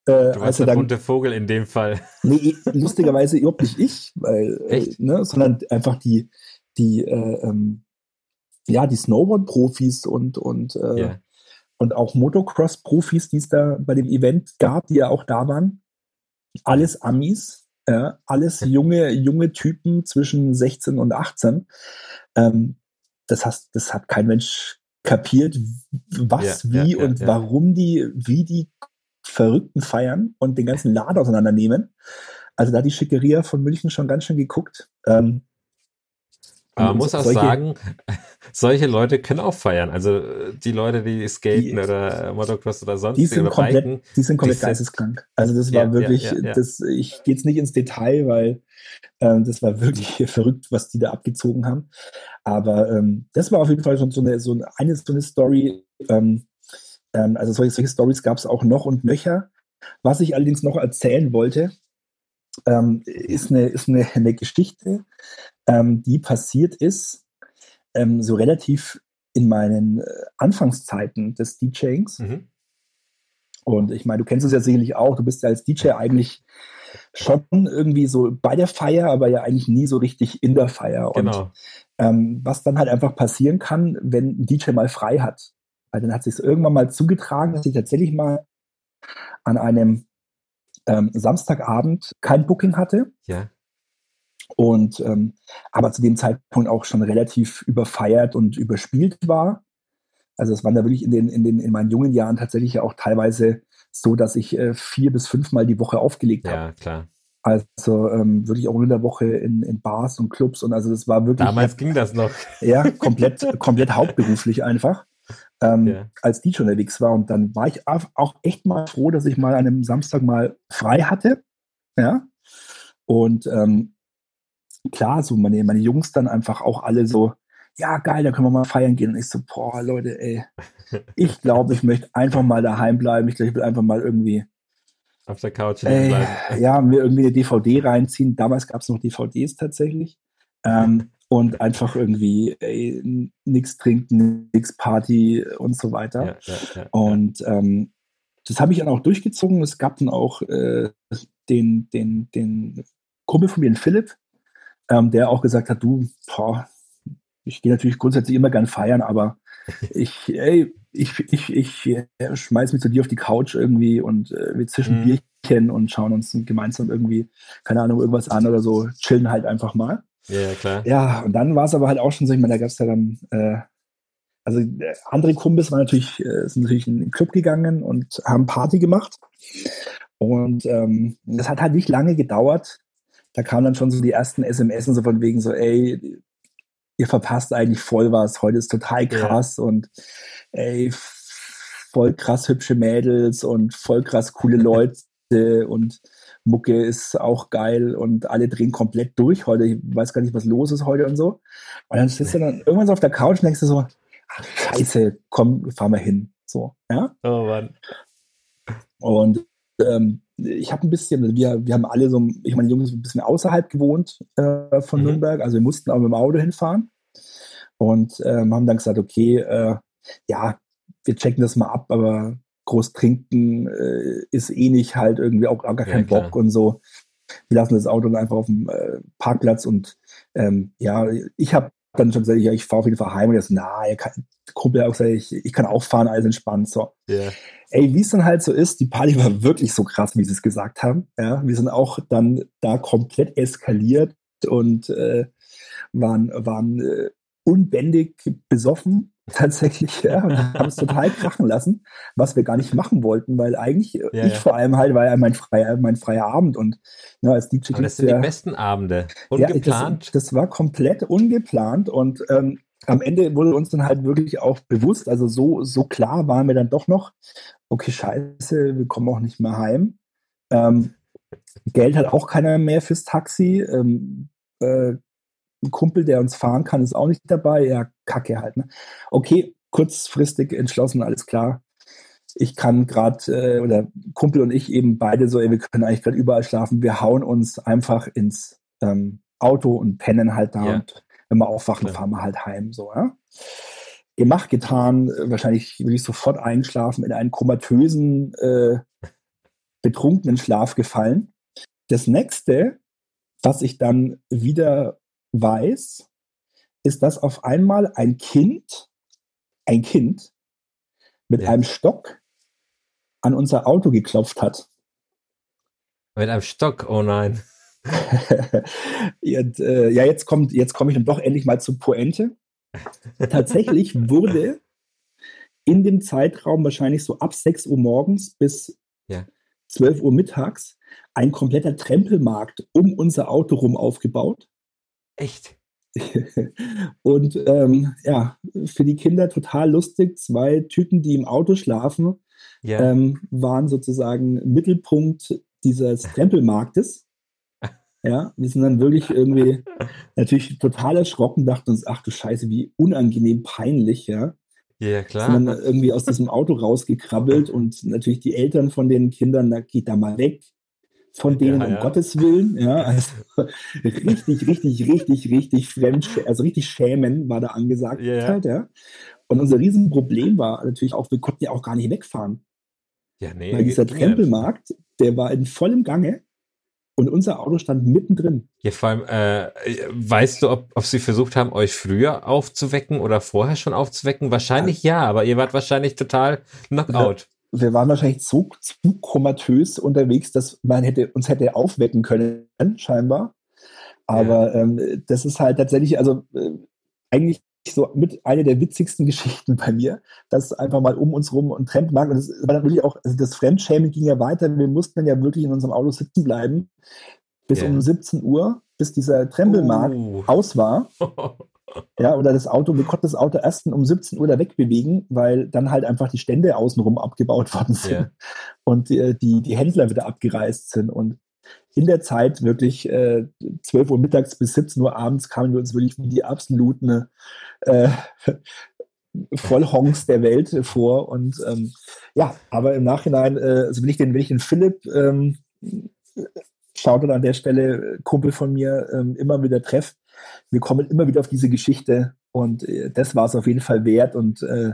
Äh, du warst der dann, bunte Vogel in dem Fall. Nee, lustigerweise überhaupt nicht ich, weil, äh, ne, sondern einfach die, die, äh, ähm, ja, die Snowboard-Profis und, und, äh, yeah. und auch Motocross-Profis, die es da bei dem Event gab, die ja auch da waren. Alles Amis, äh, alles junge, junge Typen zwischen 16 und 18. Ähm, das, heißt, das hat kein Mensch kapiert, was, ja, wie ja, ja, und warum die, wie die Verrückten feiern und den ganzen Laden auseinandernehmen. Also da hat die Schickeria von München schon ganz schön geguckt. Ähm, aber man muss auch sagen, solche Leute können auch feiern. Also die Leute, die skaten die, oder Motocross oder sonst die sind komplett, biken, die sind komplett die geisteskrank. Also das war ja, wirklich, ja, ja, das, ich gehe jetzt nicht ins Detail, weil ähm, das war wirklich verrückt, was die da abgezogen haben. Aber ähm, das war auf jeden Fall schon so eine, so eine, so eine Story. Ähm, ähm, also solche, solche Stories gab es auch noch und nöcher. Was ich allerdings noch erzählen wollte, ähm, ist, eine, ist eine, eine Geschichte, ähm, die passiert ist, ähm, so relativ in meinen äh, Anfangszeiten des DJings. Mhm. Und ich meine, du kennst es ja sicherlich auch, du bist ja als DJ eigentlich schon irgendwie so bei der Feier, aber ja eigentlich nie so richtig in der Feier. Genau. Und ähm, was dann halt einfach passieren kann, wenn ein DJ mal frei hat. Weil dann hat sich irgendwann mal zugetragen, dass ich tatsächlich mal an einem ähm, Samstagabend kein Booking hatte. Ja. Und ähm, aber zu dem Zeitpunkt auch schon relativ überfeiert und überspielt war. Also es waren da wirklich in den, in den, in meinen jungen Jahren tatsächlich ja auch teilweise so, dass ich äh, vier bis fünfmal die Woche aufgelegt habe. Ja, klar. Also ähm, wirklich auch in der Woche in, in Bars und Clubs und also das war wirklich. Damals ging das noch. Ja, komplett, komplett hauptberuflich einfach ähm, yeah. als DJ unterwegs war. Und dann war ich auch echt mal froh, dass ich mal an einem Samstag mal frei hatte. Ja. Und ähm, klar, so meine, meine Jungs dann einfach auch alle so, ja, geil, da können wir mal feiern gehen. Und ich so, boah, Leute, ey, ich glaube, ich möchte einfach mal daheim bleiben. Ich glaube, ich will einfach mal irgendwie auf der Couch ey, bleiben. Ja, mir irgendwie eine DVD reinziehen. Damals gab es noch DVDs tatsächlich. Ähm, und einfach irgendwie nichts trinken, nichts Party und so weiter. Ja, ja, und ähm, das habe ich dann auch durchgezogen. Es gab dann auch äh, den, den, den Kumpel von mir, den Philipp, ähm, der auch gesagt hat, du, boah, ich gehe natürlich grundsätzlich immer gern feiern, aber ich, ey, ich, ich, ich äh, schmeiß mich zu dir auf die Couch irgendwie und äh, wir zischen mhm. Bierchen und schauen uns gemeinsam irgendwie, keine Ahnung, irgendwas an oder so, chillen halt einfach mal. Ja, klar. Ja, und dann war es aber halt auch schon so, ich meine, da gab es ja dann, äh, also äh, andere Kumpels waren natürlich, äh, sind natürlich in den Club gegangen und haben Party gemacht. Und ähm, das hat halt nicht lange gedauert. Da kamen dann schon so die ersten SMS und so von wegen so, ey, ihr verpasst eigentlich voll was, heute ist total krass ja. und ey, voll krass hübsche Mädels und voll krass coole Leute und Mucke ist auch geil und alle drehen komplett durch heute. Ich weiß gar nicht, was los ist heute und so. Und dann sitzt du dann irgendwann so auf der Couch und denkst du so, ach, scheiße, komm, fahr mal hin. So, ja. Oh Mann. Und ähm, ich habe ein bisschen, also wir, wir haben alle so, ich meine, Jungs ein bisschen außerhalb gewohnt äh, von mhm. Nürnberg, also wir mussten auch mit dem Auto hinfahren und ähm, haben dann gesagt, okay, äh, ja, wir checken das mal ab, aber groß trinken äh, ist eh nicht halt irgendwie auch, auch gar kein ja, Bock und so. Wir lassen das Auto dann einfach auf dem äh, Parkplatz und ähm, ja, ich habe dann schon gesagt, ja, ich fahre auf jeden Fall heim und so, na, er kann, Kumpel hat auch gesagt, ich, ich kann auch fahren, alles entspannt, so. Yeah. Ey, wie es dann halt so ist, die Party war wirklich so krass, wie sie es gesagt haben, ja, wir sind auch dann da komplett eskaliert und äh, waren, waren äh, unbändig besoffen tatsächlich, ja, und haben es total krachen lassen, was wir gar nicht machen wollten, weil eigentlich ja, ich ja. vor allem halt war ja mein freier, mein freier Abend und ne, als DJ Aber das sind ja, die besten Abende, ungeplant. Ja, das, das war komplett ungeplant und ähm, am Ende wurde uns dann halt wirklich auch bewusst, also so, so klar waren wir dann doch noch, okay, scheiße, wir kommen auch nicht mehr heim. Ähm, Geld hat auch keiner mehr fürs Taxi. Ähm, äh, ein Kumpel, der uns fahren kann, ist auch nicht dabei. Ja, Kacke halt. Ne? Okay, kurzfristig entschlossen, alles klar. Ich kann gerade, äh, oder Kumpel und ich eben beide so, ey, wir können eigentlich gerade überall schlafen. Wir hauen uns einfach ins ähm, Auto und pennen halt da. Ja. Und wenn wir aufwachen, ja. fahren wir halt heim. So, ja? Gemacht, getan, wahrscheinlich würde ich sofort einschlafen, in einen komatösen, äh, betrunkenen Schlaf gefallen. Das nächste, was ich dann wieder weiß, ist, dass auf einmal ein Kind, ein Kind mit ja. einem Stock an unser Auto geklopft hat. Mit einem Stock, oh nein. Und, äh, ja, jetzt kommt, jetzt komme ich dann doch endlich mal zur Pointe. Tatsächlich wurde in dem Zeitraum wahrscheinlich so ab 6 Uhr morgens bis ja. 12 Uhr mittags ein kompletter Trempelmarkt um unser Auto rum aufgebaut. Echt? und ähm, ja, für die Kinder total lustig. Zwei Typen, die im Auto schlafen, ja. ähm, waren sozusagen Mittelpunkt dieses Tempelmarktes. Ja, wir sind dann wirklich irgendwie natürlich total erschrocken, dachten uns, ach du Scheiße, wie unangenehm peinlich, ja. Ja, klar. Sind dann irgendwie aus diesem Auto rausgekrabbelt und natürlich die Eltern von den Kindern, da geht da mal weg von denen, ja, um ja. Gottes Willen. Ja, also richtig, richtig, richtig, richtig fremd, also richtig schämen war da angesagt ja, halt, ja. Und unser Riesenproblem war natürlich auch, wir konnten ja auch gar nicht wegfahren. Ja, nee. Weil dieser Trempelmarkt, der war in vollem Gange und unser Auto stand mittendrin. Ja, vor allem, äh, weißt du, ob, ob sie versucht haben, euch früher aufzuwecken oder vorher schon aufzuwecken? Wahrscheinlich ja, ja aber ihr wart wahrscheinlich total Knockout wir waren wahrscheinlich so zu komatös unterwegs, dass man hätte, uns hätte aufwecken können, scheinbar. Aber ja. ähm, das ist halt tatsächlich, also äh, eigentlich so mit einer der witzigsten Geschichten bei mir, dass einfach mal um uns rum und Fremdmarkt, und das war dann wirklich auch, also das Fremdschämen ging ja weiter, wir mussten dann ja wirklich in unserem Auto sitzen bleiben, bis yeah. um 17 Uhr, bis dieser Trembelmarkt uh. aus war. Ja, oder das Auto, wir konnten das Auto erst um 17 Uhr da wegbewegen, weil dann halt einfach die Stände außenrum abgebaut worden sind yeah. und die, die, die, Händler wieder abgereist sind. Und in der Zeit wirklich äh, 12 Uhr mittags bis 17 Uhr abends kamen wir uns wirklich wie die absoluten äh, Vollhongs der Welt vor. Und ähm, ja, aber im Nachhinein, äh, also wenn ich den, wenn ich den Philipp ähm, schaut an der Stelle, Kumpel von mir, ähm, immer wieder treffe, wir kommen immer wieder auf diese Geschichte und äh, das war es auf jeden Fall wert und äh,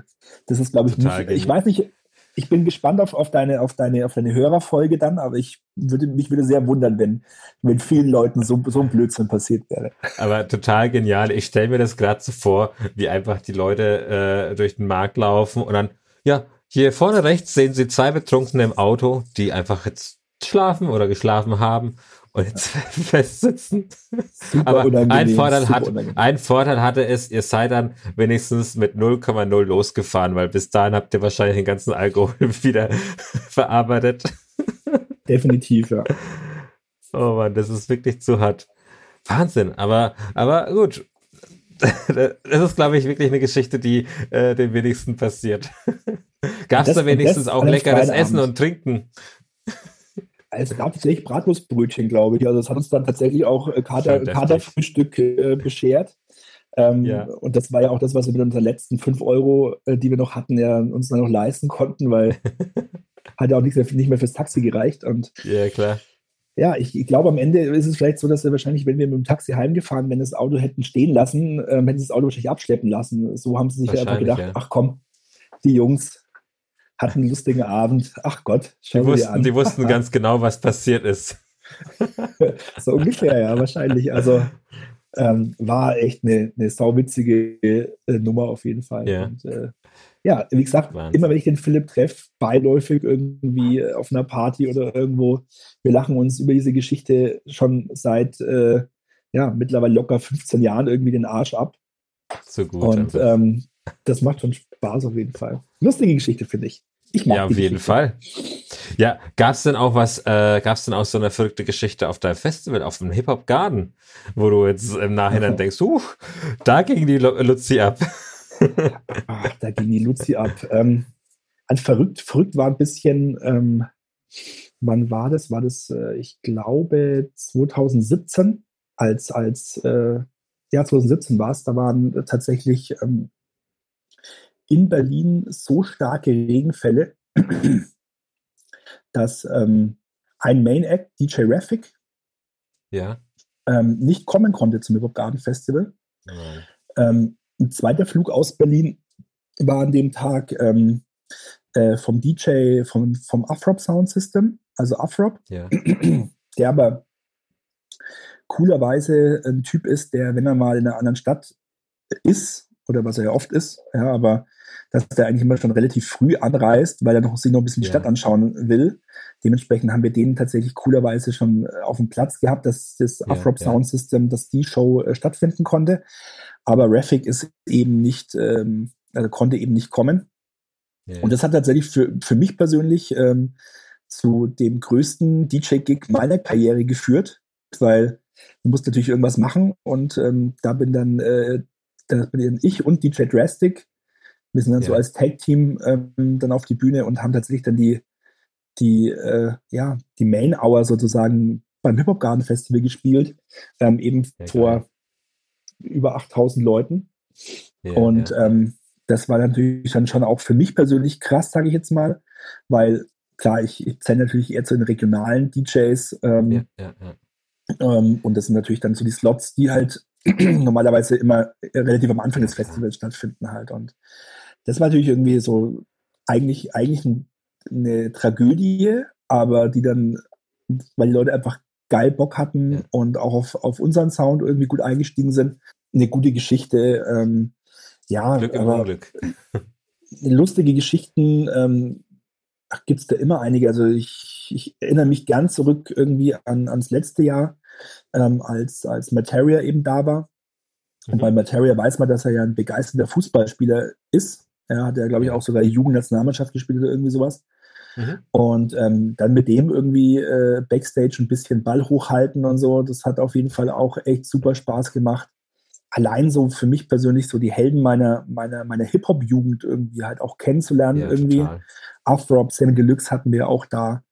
das ist, glaube ich, Total nicht, ich weiß nicht, ich bin gespannt auf, auf, deine, auf, deine, auf deine Hörerfolge dann, aber ich würde mich würde sehr wundern, wenn, wenn vielen Leuten so, so ein Blödsinn passiert wäre. Aber total genial. Ich stelle mir das gerade so vor, wie einfach die Leute äh, durch den Markt laufen und dann, ja, hier vorne rechts sehen Sie zwei Betrunkene im Auto, die einfach jetzt schlafen oder geschlafen haben und jetzt festsitzen. Super Aber ein Vorteil, hat, ein Vorteil hatte es, ihr seid dann wenigstens mit 0,0 losgefahren, weil bis dahin habt ihr wahrscheinlich den ganzen Alkohol wieder verarbeitet. Definitiv, ja. Oh man, das ist wirklich zu hart. Wahnsinn, aber, aber gut. Das ist, glaube ich, wirklich eine Geschichte, die äh, den wenigsten passiert. Gab es da wenigstens auch leckeres Essen und Trinken? Also es gab tatsächlich Bratwurstbrötchen, glaube ich. Also das hat uns dann tatsächlich auch äh, Kater, Katerfrühstück äh, beschert. Ähm, ja. Und das war ja auch das, was wir mit unseren letzten 5 Euro, äh, die wir noch hatten, ja uns dann noch leisten konnten, weil hat ja auch nicht mehr, nicht mehr fürs Taxi gereicht. Und ja, klar. Ja, ich, ich, glaube, am Ende ist es vielleicht so, dass wir wahrscheinlich, wenn wir mit dem Taxi heimgefahren, wenn das Auto hätten stehen lassen, ähm, hätten sie das Auto wahrscheinlich abschleppen lassen. So haben sie sich ja einfach gedacht, ja. ach komm, die Jungs, hatten einen lustigen Abend. Ach Gott, schau die wussten, an. Die wussten ganz genau, was passiert ist. so ungefähr, ja, wahrscheinlich. Also ähm, war echt eine, eine sauwitzige äh, Nummer auf jeden Fall. Ja. Und, äh, ja, wie gesagt, Wahnsinn. immer wenn ich den Philipp treffe, beiläufig irgendwie auf einer Party oder irgendwo, wir lachen uns über diese Geschichte schon seit äh, ja, mittlerweile locker 15 Jahren irgendwie den Arsch ab. So gut. Und ähm, das macht schon Spaß auf jeden Fall. Lustige Geschichte, finde ich. Ich mag ja, auf jeden Fall. Ja, gab's denn auch was, äh, gab's denn auch so eine verrückte Geschichte auf deinem Festival, auf dem Hip-Hop Garden, wo du jetzt im Nachhinein denkst, uh, da ging die Luzi ab. Ach, da ging die Luzi ab. Ähm, an verrückt, verrückt war ein bisschen, ähm, wann war das? War das, äh, ich glaube, 2017, als, als äh, ja, 2017 war es, da waren tatsächlich ähm, in Berlin so starke Regenfälle, dass ähm, ein Main Act, DJ Raffic, ja. ähm, nicht kommen konnte zum Hip Garden Festival. Ähm, ein zweiter Flug aus Berlin war an dem Tag ähm, äh, vom DJ, vom, vom Afrop Sound System, also Afrop, ja. der aber coolerweise ein Typ ist, der, wenn er mal in einer anderen Stadt ist, oder was er ja oft ist, ja, aber dass der eigentlich immer schon relativ früh anreist, weil er noch, sich noch ein bisschen die Stadt anschauen will. Dementsprechend haben wir den tatsächlich coolerweise schon äh, auf dem Platz gehabt, dass das ja, Afrop Sound System, dass die Show äh, stattfinden konnte. Aber Raffic ist eben nicht, ähm, also konnte eben nicht kommen. Ja. Und das hat tatsächlich für, für mich persönlich ähm, zu dem größten DJ-Gig meiner Karriere geführt, weil ich musste natürlich irgendwas machen und ähm, da bin dann, äh, da bin dann ich und DJ Drastic, wir sind dann ja. so als Tag-Team ähm, dann auf die Bühne und haben tatsächlich dann die, die, äh, ja, die Main Hour sozusagen beim Hip Hop Garden Festival gespielt, ähm, eben ja, vor geil. über 8000 Leuten. Ja, und ähm, das war natürlich dann schon auch für mich persönlich krass, sage ich jetzt mal, weil klar, ich, ich zähle natürlich eher zu den regionalen DJs. Ähm, ähm, und das sind natürlich dann so die Slots, die halt normalerweise immer relativ am Anfang des Festivals stattfinden halt. Und das war natürlich irgendwie so eigentlich, eigentlich eine Tragödie, aber die dann, weil die Leute einfach geil Bock hatten und auch auf, auf unseren Sound irgendwie gut eingestiegen sind. Eine gute Geschichte. Ähm, ja, Glück im Unglück. lustige Geschichten ähm, gibt es da immer einige. Also ich, ich, erinnere mich gern zurück irgendwie an, ans letzte Jahr, ähm, als, als Materia eben da war. Mhm. Und bei Materia weiß man, dass er ja ein begeisterter Fußballspieler ist. Er hat ja, glaube ich, auch sogar Jugendnationalmannschaft gespielt oder irgendwie sowas. Mhm. Und ähm, dann mit dem irgendwie äh, Backstage ein bisschen Ball hochhalten und so, das hat auf jeden Fall auch echt super Spaß gemacht. Allein so für mich persönlich so die Helden meiner, meiner, meiner Hip-Hop-Jugend irgendwie halt auch kennenzulernen ja, irgendwie. Afrop, Sammy Deluxe hatten wir auch da.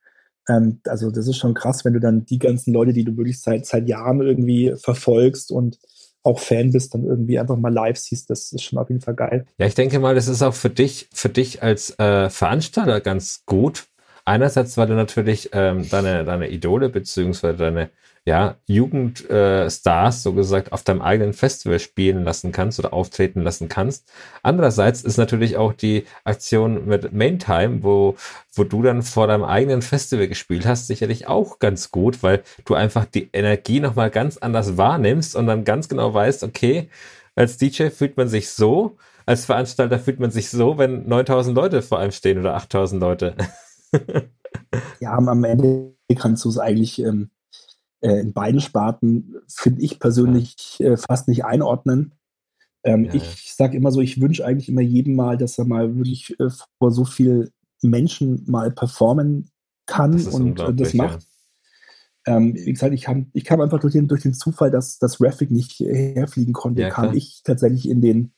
Ähm, also das ist schon krass, wenn du dann die ganzen Leute, die du wirklich seit, seit Jahren irgendwie verfolgst und auch Fan bist, dann irgendwie einfach mal live siehst, das ist schon auf jeden Fall geil. Ja, ich denke mal, das ist auch für dich, für dich als äh, Veranstalter ganz gut. Einerseits, weil du natürlich ähm, deine, deine Idole beziehungsweise deine ja, Jugendstars äh, so gesagt auf deinem eigenen Festival spielen lassen kannst oder auftreten lassen kannst. Andererseits ist natürlich auch die Aktion mit Maintime, wo, wo du dann vor deinem eigenen Festival gespielt hast, sicherlich auch ganz gut, weil du einfach die Energie nochmal ganz anders wahrnimmst und dann ganz genau weißt, okay, als DJ fühlt man sich so, als Veranstalter fühlt man sich so, wenn 9000 Leute vor einem stehen oder 8000 Leute. ja, am Ende kannst du es eigentlich ähm, äh, in beiden Sparten, finde ich persönlich äh, fast nicht einordnen. Ähm, ja, ich sage immer so, ich wünsche eigentlich immer jedem mal, dass er mal wirklich äh, vor so viel Menschen mal performen kann das und äh, das macht. Ja. Ähm, wie gesagt, ich kam, ich kam einfach durch den, durch den Zufall, dass das Raffic nicht herfliegen konnte, ja, kam ich tatsächlich in den,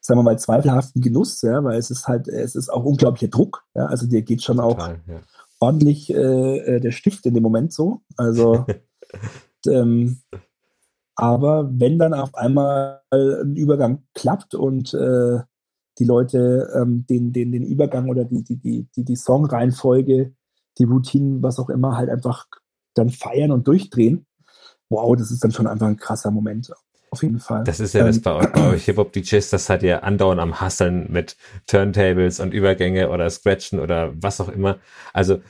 sagen wir mal, zweifelhaften Genuss, ja, weil es ist halt, es ist auch unglaublicher Druck. Ja, also dir geht schon Total, auch ordentlich äh, äh, der Stift in dem Moment so. Also ähm, aber wenn dann auf einmal ein Übergang klappt und äh, die Leute ähm, den, den, den Übergang oder die, die, die, die, die Songreihenfolge, die Routinen, was auch immer, halt einfach dann feiern und durchdrehen, wow, das ist dann schon einfach ein krasser Moment. Auf jeden Fall. Das ist ja ähm, das bei, bei euch Hip-Hop-DJs, das hat ja andauernd am Hasseln mit Turntables und Übergänge oder Scratchen oder was auch immer. Also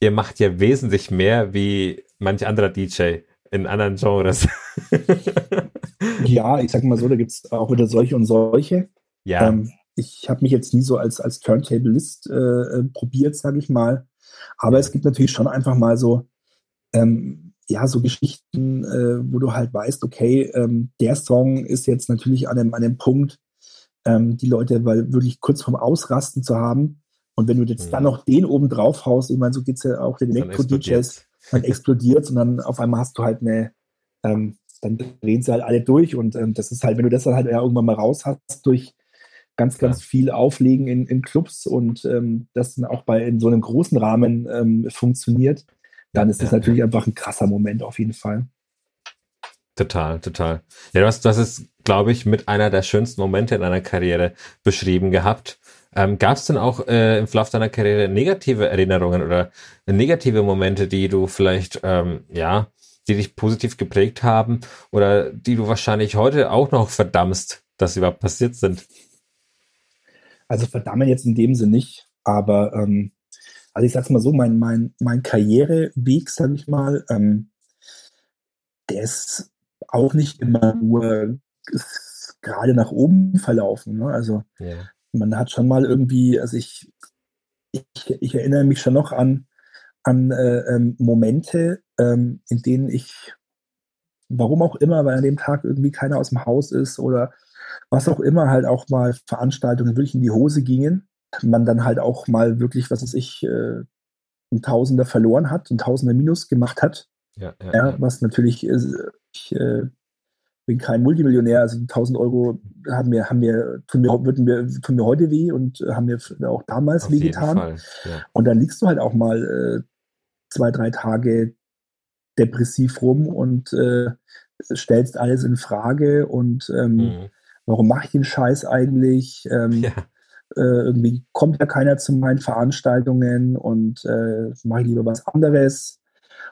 ihr macht ja wesentlich mehr wie manch anderer DJ in anderen Genres. ja, ich sag mal so, da gibt es auch wieder solche und solche. Ja. Ähm, ich habe mich jetzt nie so als, als Turntablist äh, äh probiert, sage ich mal. Aber es gibt natürlich schon einfach mal so, ähm, ja, so Geschichten, äh, wo du halt weißt, okay, ähm, der Song ist jetzt natürlich an dem, an dem Punkt, ähm, die Leute weil wirklich kurz vorm Ausrasten zu haben. Und wenn du jetzt mhm. dann noch den oben drauf haust, ich meine, so geht es ja auch den Elektro-DJs, dann explodiert und dann auf einmal hast du halt eine, ähm, dann drehen sie halt alle durch und ähm, das ist halt, wenn du das dann halt ja irgendwann mal raus hast, durch ganz, ganz ja. viel Auflegen in, in Clubs und ähm, das dann auch bei in so einem großen Rahmen ähm, funktioniert, dann ist das ja, natürlich einfach ein krasser Moment auf jeden Fall. Total, total. Ja, du hast, das ist, glaube ich, mit einer der schönsten Momente in deiner Karriere beschrieben gehabt. Ähm, Gab es denn auch äh, im Verlauf deiner Karriere negative Erinnerungen oder negative Momente, die du vielleicht, ähm, ja, die dich positiv geprägt haben oder die du wahrscheinlich heute auch noch verdammst, dass sie überhaupt passiert sind? Also verdammen jetzt in dem Sinne nicht, aber ähm, also ich sag's mal so, mein, mein, mein Karriereweg, sag ich mal, ähm, der ist auch nicht immer nur gerade nach oben verlaufen. Ne? Also ja. Man hat schon mal irgendwie, also ich, ich, ich erinnere mich schon noch an, an äh, ähm, Momente, ähm, in denen ich, warum auch immer, weil an dem Tag irgendwie keiner aus dem Haus ist oder was auch immer, halt auch mal Veranstaltungen wirklich in die Hose gingen. Man dann halt auch mal wirklich, was weiß ich, äh, ein Tausender verloren hat, ein Tausender Minus gemacht hat. Ja, ja, ja, was natürlich, äh, ich äh, bin kein Multimillionär, also 1000 Euro haben mir, haben mir, tun mir, würden mir, tun mir heute weh und haben mir auch damals weh getan. Und dann liegst du halt auch mal äh, zwei, drei Tage depressiv rum und äh, stellst alles in Frage und ähm, mhm. warum mache ich den Scheiß eigentlich? Ähm, ja. äh, irgendwie kommt ja keiner zu meinen Veranstaltungen und äh, mache ich lieber was anderes.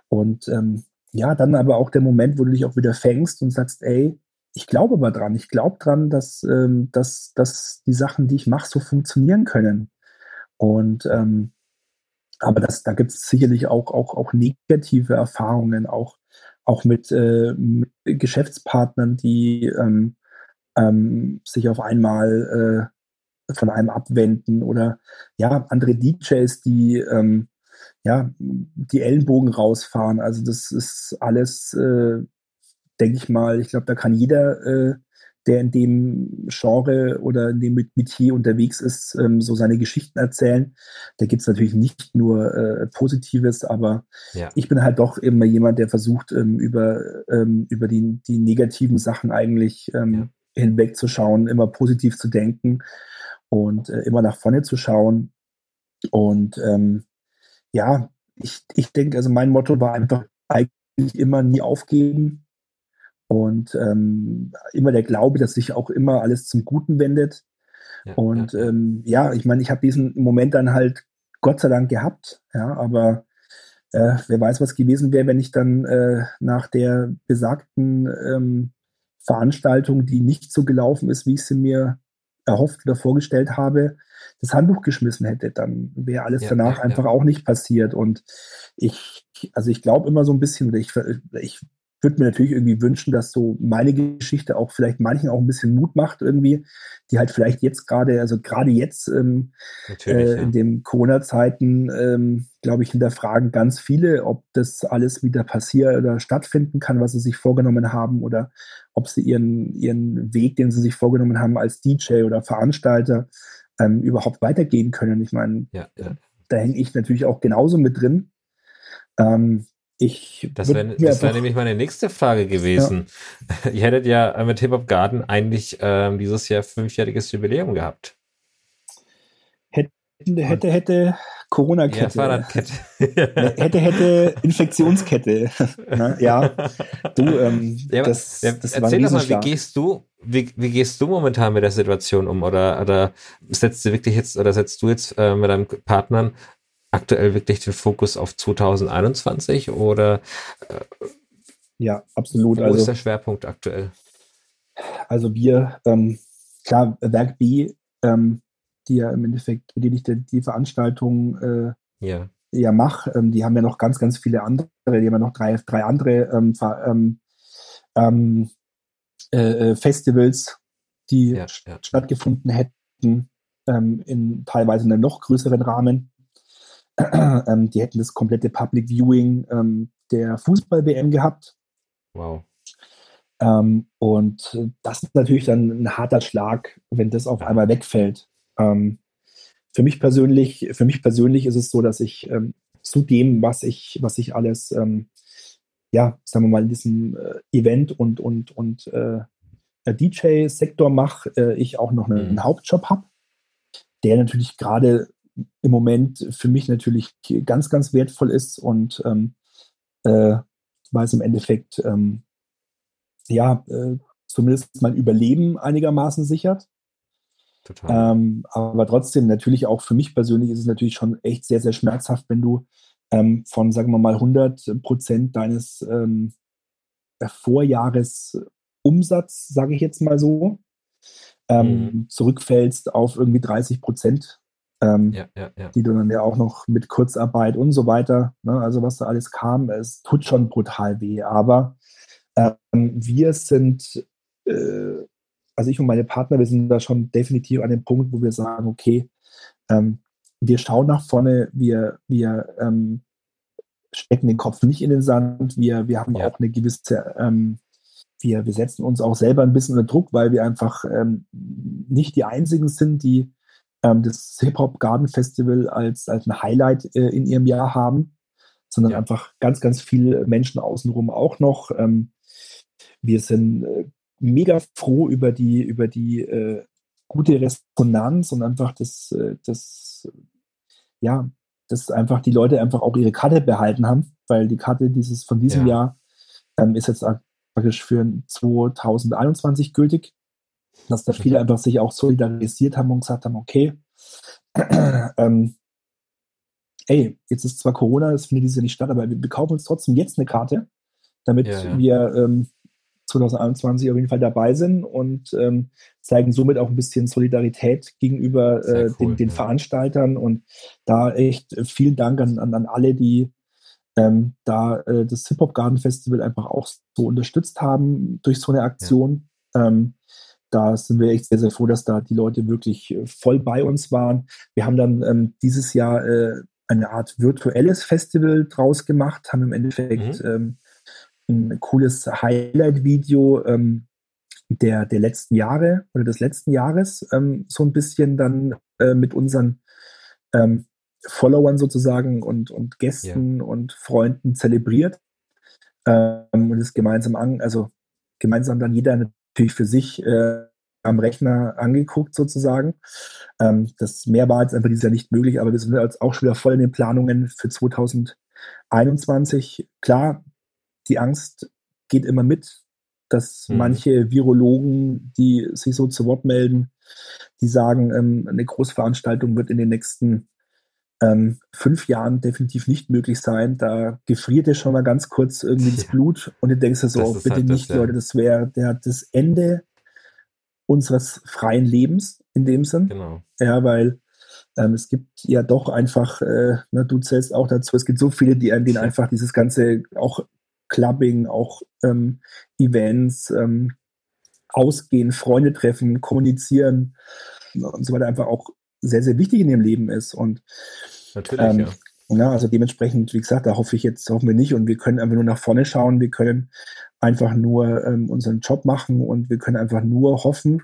Und ähm, ja, dann aber auch der Moment, wo du dich auch wieder fängst und sagst, ey, ich glaube aber dran, ich glaube dran, dass, ähm, dass, dass die Sachen, die ich mache, so funktionieren können. Und ähm, aber das, da gibt es sicherlich auch, auch, auch negative Erfahrungen, auch, auch mit, äh, mit Geschäftspartnern, die ähm, ähm, sich auf einmal äh, von einem abwenden oder ja, andere DJs, die ähm, ja, die Ellenbogen rausfahren. Also das ist alles, äh, denke ich mal, ich glaube, da kann jeder äh, der in dem Genre oder in dem Metier unterwegs ist, ähm, so seine Geschichten erzählen. Da gibt es natürlich nicht nur äh, Positives, aber ja. ich bin halt doch immer jemand, der versucht, ähm, über, ähm, über die, die negativen Sachen eigentlich ähm, ja. hinwegzuschauen, immer positiv zu denken und äh, immer nach vorne zu schauen. Und ähm, ja, ich, ich denke, also mein Motto war einfach eigentlich immer nie aufgeben, und ähm, immer der Glaube, dass sich auch immer alles zum Guten wendet. Ja, und ja, ähm, ja ich meine, ich habe diesen Moment dann halt Gott sei Dank gehabt, ja, aber äh, wer weiß, was gewesen wäre, wenn ich dann äh, nach der besagten ähm, Veranstaltung, die nicht so gelaufen ist, wie ich sie mir erhofft oder vorgestellt habe, das Handbuch geschmissen hätte, dann wäre alles ja, danach ja, einfach ja. auch nicht passiert. Und ich, also ich glaube immer so ein bisschen, oder ich, ich würde mir natürlich irgendwie wünschen, dass so meine Geschichte auch vielleicht manchen auch ein bisschen Mut macht irgendwie, die halt vielleicht jetzt gerade, also gerade jetzt ähm, äh, ja. in den Corona-Zeiten, ähm, glaube ich, hinterfragen ganz viele, ob das alles wieder passiert oder stattfinden kann, was sie sich vorgenommen haben oder ob sie ihren, ihren Weg, den sie sich vorgenommen haben als DJ oder Veranstalter, ähm, überhaupt weitergehen können. Ich meine, ja, ja. da hänge ich natürlich auch genauso mit drin. Ähm, ich das wäre wär nämlich meine nächste Frage gewesen. Ja. Ihr hättet ja mit Hip Hop Garden eigentlich ähm, dieses Jahr fünfjähriges Jubiläum gehabt. Hätte, hätte, hätte Corona-Kette. Ja, Fahrradkette. hätte, hätte Infektionskette. ja, du, ähm, ja, das, das Erzähl doch mal, wie gehst du, wie, wie gehst du momentan mit der Situation um? Oder, oder setzt du wirklich jetzt, oder setzt du jetzt äh, mit deinen Partnern aktuell wirklich den Fokus auf 2021 oder äh, ja, absolut. Wo also, ist der Schwerpunkt aktuell? Also wir, ähm, klar, Werk B, ähm, die ja im Endeffekt, die ich die, die Veranstaltung äh, ja. ja mache, ähm, die haben ja noch ganz, ganz viele andere, die haben ja noch drei, drei andere ähm, ähm, ähm äh, äh, Festivals, die ja, ja. stattgefunden hätten, in teilweise einem noch größeren Rahmen. ähm, die hätten das komplette Public Viewing ähm, der Fußball-WM gehabt. Wow. Ähm, und das ist natürlich dann ein harter Schlag, wenn das auf einmal wegfällt. Ähm, für mich persönlich, für mich persönlich ist es so, dass ich ähm, zu dem, was ich, was ich alles, ähm, ja, sagen wir mal, in diesem äh, Event und, und, und äh, DJ-Sektor mache, äh, ich auch noch einen, mhm. Hauptjob habe, der natürlich gerade im Moment für mich natürlich ganz, ganz wertvoll ist und ähm, äh, weil es im Endeffekt ähm, ja, äh, zumindest mein Überleben einigermaßen sichert. Total. Ähm, aber trotzdem, natürlich auch für mich persönlich ist es natürlich schon echt sehr, sehr schmerzhaft, wenn du ähm, von, sagen wir mal, 100 Prozent deines ähm, Vorjahresumsatz, sage ich jetzt mal so, ähm, mhm. zurückfällst auf irgendwie 30 Prozent, ähm, ja, ja, ja. die du dann ja auch noch mit Kurzarbeit und so weiter, ne, also was da alles kam, es tut schon brutal weh. Aber ähm, wir sind, äh, also ich und meine Partner, wir sind da schon definitiv an dem Punkt, wo wir sagen, okay, ähm, wir schauen nach vorne, wir, wir ähm, stecken den Kopf nicht in den Sand, wir, wir haben auch eine gewisse ähm, wir, wir setzen uns auch selber ein bisschen unter Druck, weil wir einfach ähm, nicht die einzigen sind, die ähm, das Hip-Hop Garden Festival als, als ein Highlight äh, in ihrem Jahr haben, sondern ja. einfach ganz, ganz viele Menschen außenrum auch noch. Ähm, wir sind äh, mega froh über die, über die äh, gute Resonanz und einfach das, äh, das, ja, dass einfach die Leute einfach auch ihre Karte behalten haben, weil die Karte dieses von diesem ja. Jahr ähm, ist jetzt praktisch für 2021 gültig, dass da viele einfach sich auch solidarisiert haben und gesagt haben, okay, ähm, ey, jetzt ist zwar Corona, es findet dieses Jahr nicht statt, aber wir, kaufen uns trotzdem jetzt eine Karte, damit ja, ja. wir ähm, 2021 auf jeden Fall dabei sind und ähm, zeigen somit auch ein bisschen Solidarität gegenüber äh, cool, den, den ja. Veranstaltern und da echt vielen Dank an, an, an alle, die ähm, da äh, das Hip Hop Garden Festival einfach auch so unterstützt haben durch so eine Aktion. Ähm, da sind wir echt sehr, sehr froh, dass da die Leute wirklich äh, voll bei uns waren. Wir haben dann ähm, dieses Jahr äh, eine Art virtuelles Festival draus gemacht, haben im Endeffekt mhm. ähm, ein cooles Highlight-Video ähm, der, der letzten Jahre oder des letzten Jahres ähm, so ein bisschen dann äh, mit unseren ähm, Followern sozusagen und, und Gästen ja. und Freunden zelebriert ähm, und es gemeinsam an, also gemeinsam dann jeder natürlich für sich äh, am Rechner angeguckt sozusagen. Ähm, das mehr war jetzt einfach dieses Jahr nicht möglich, aber wir sind jetzt auch schon wieder voll in den Planungen für 2021. Klar, die Angst geht immer mit, dass mhm. manche Virologen, die sich so zu Wort melden, die sagen, ähm, eine Großveranstaltung wird in den nächsten ähm, fünf Jahren definitiv nicht möglich sein. Da gefriert dir schon mal ganz kurz irgendwie das Blut und du denkst dir so, oh, bitte halt nicht, das, ja. Leute, das wäre das Ende unseres freien Lebens in dem Sinn. Genau. Ja, weil ähm, es gibt ja doch einfach, äh, ne, du zählst auch dazu, es gibt so viele, die an denen einfach dieses ganze auch Clubbing, auch ähm, Events, ähm, Ausgehen, Freunde treffen, kommunizieren und so weiter einfach auch sehr, sehr wichtig in ihrem Leben ist. Und Natürlich, ähm, ja. ja. Also dementsprechend, wie gesagt, da hoffe ich jetzt, hoffen wir nicht und wir können einfach nur nach vorne schauen. Wir können einfach nur ähm, unseren Job machen und wir können einfach nur hoffen,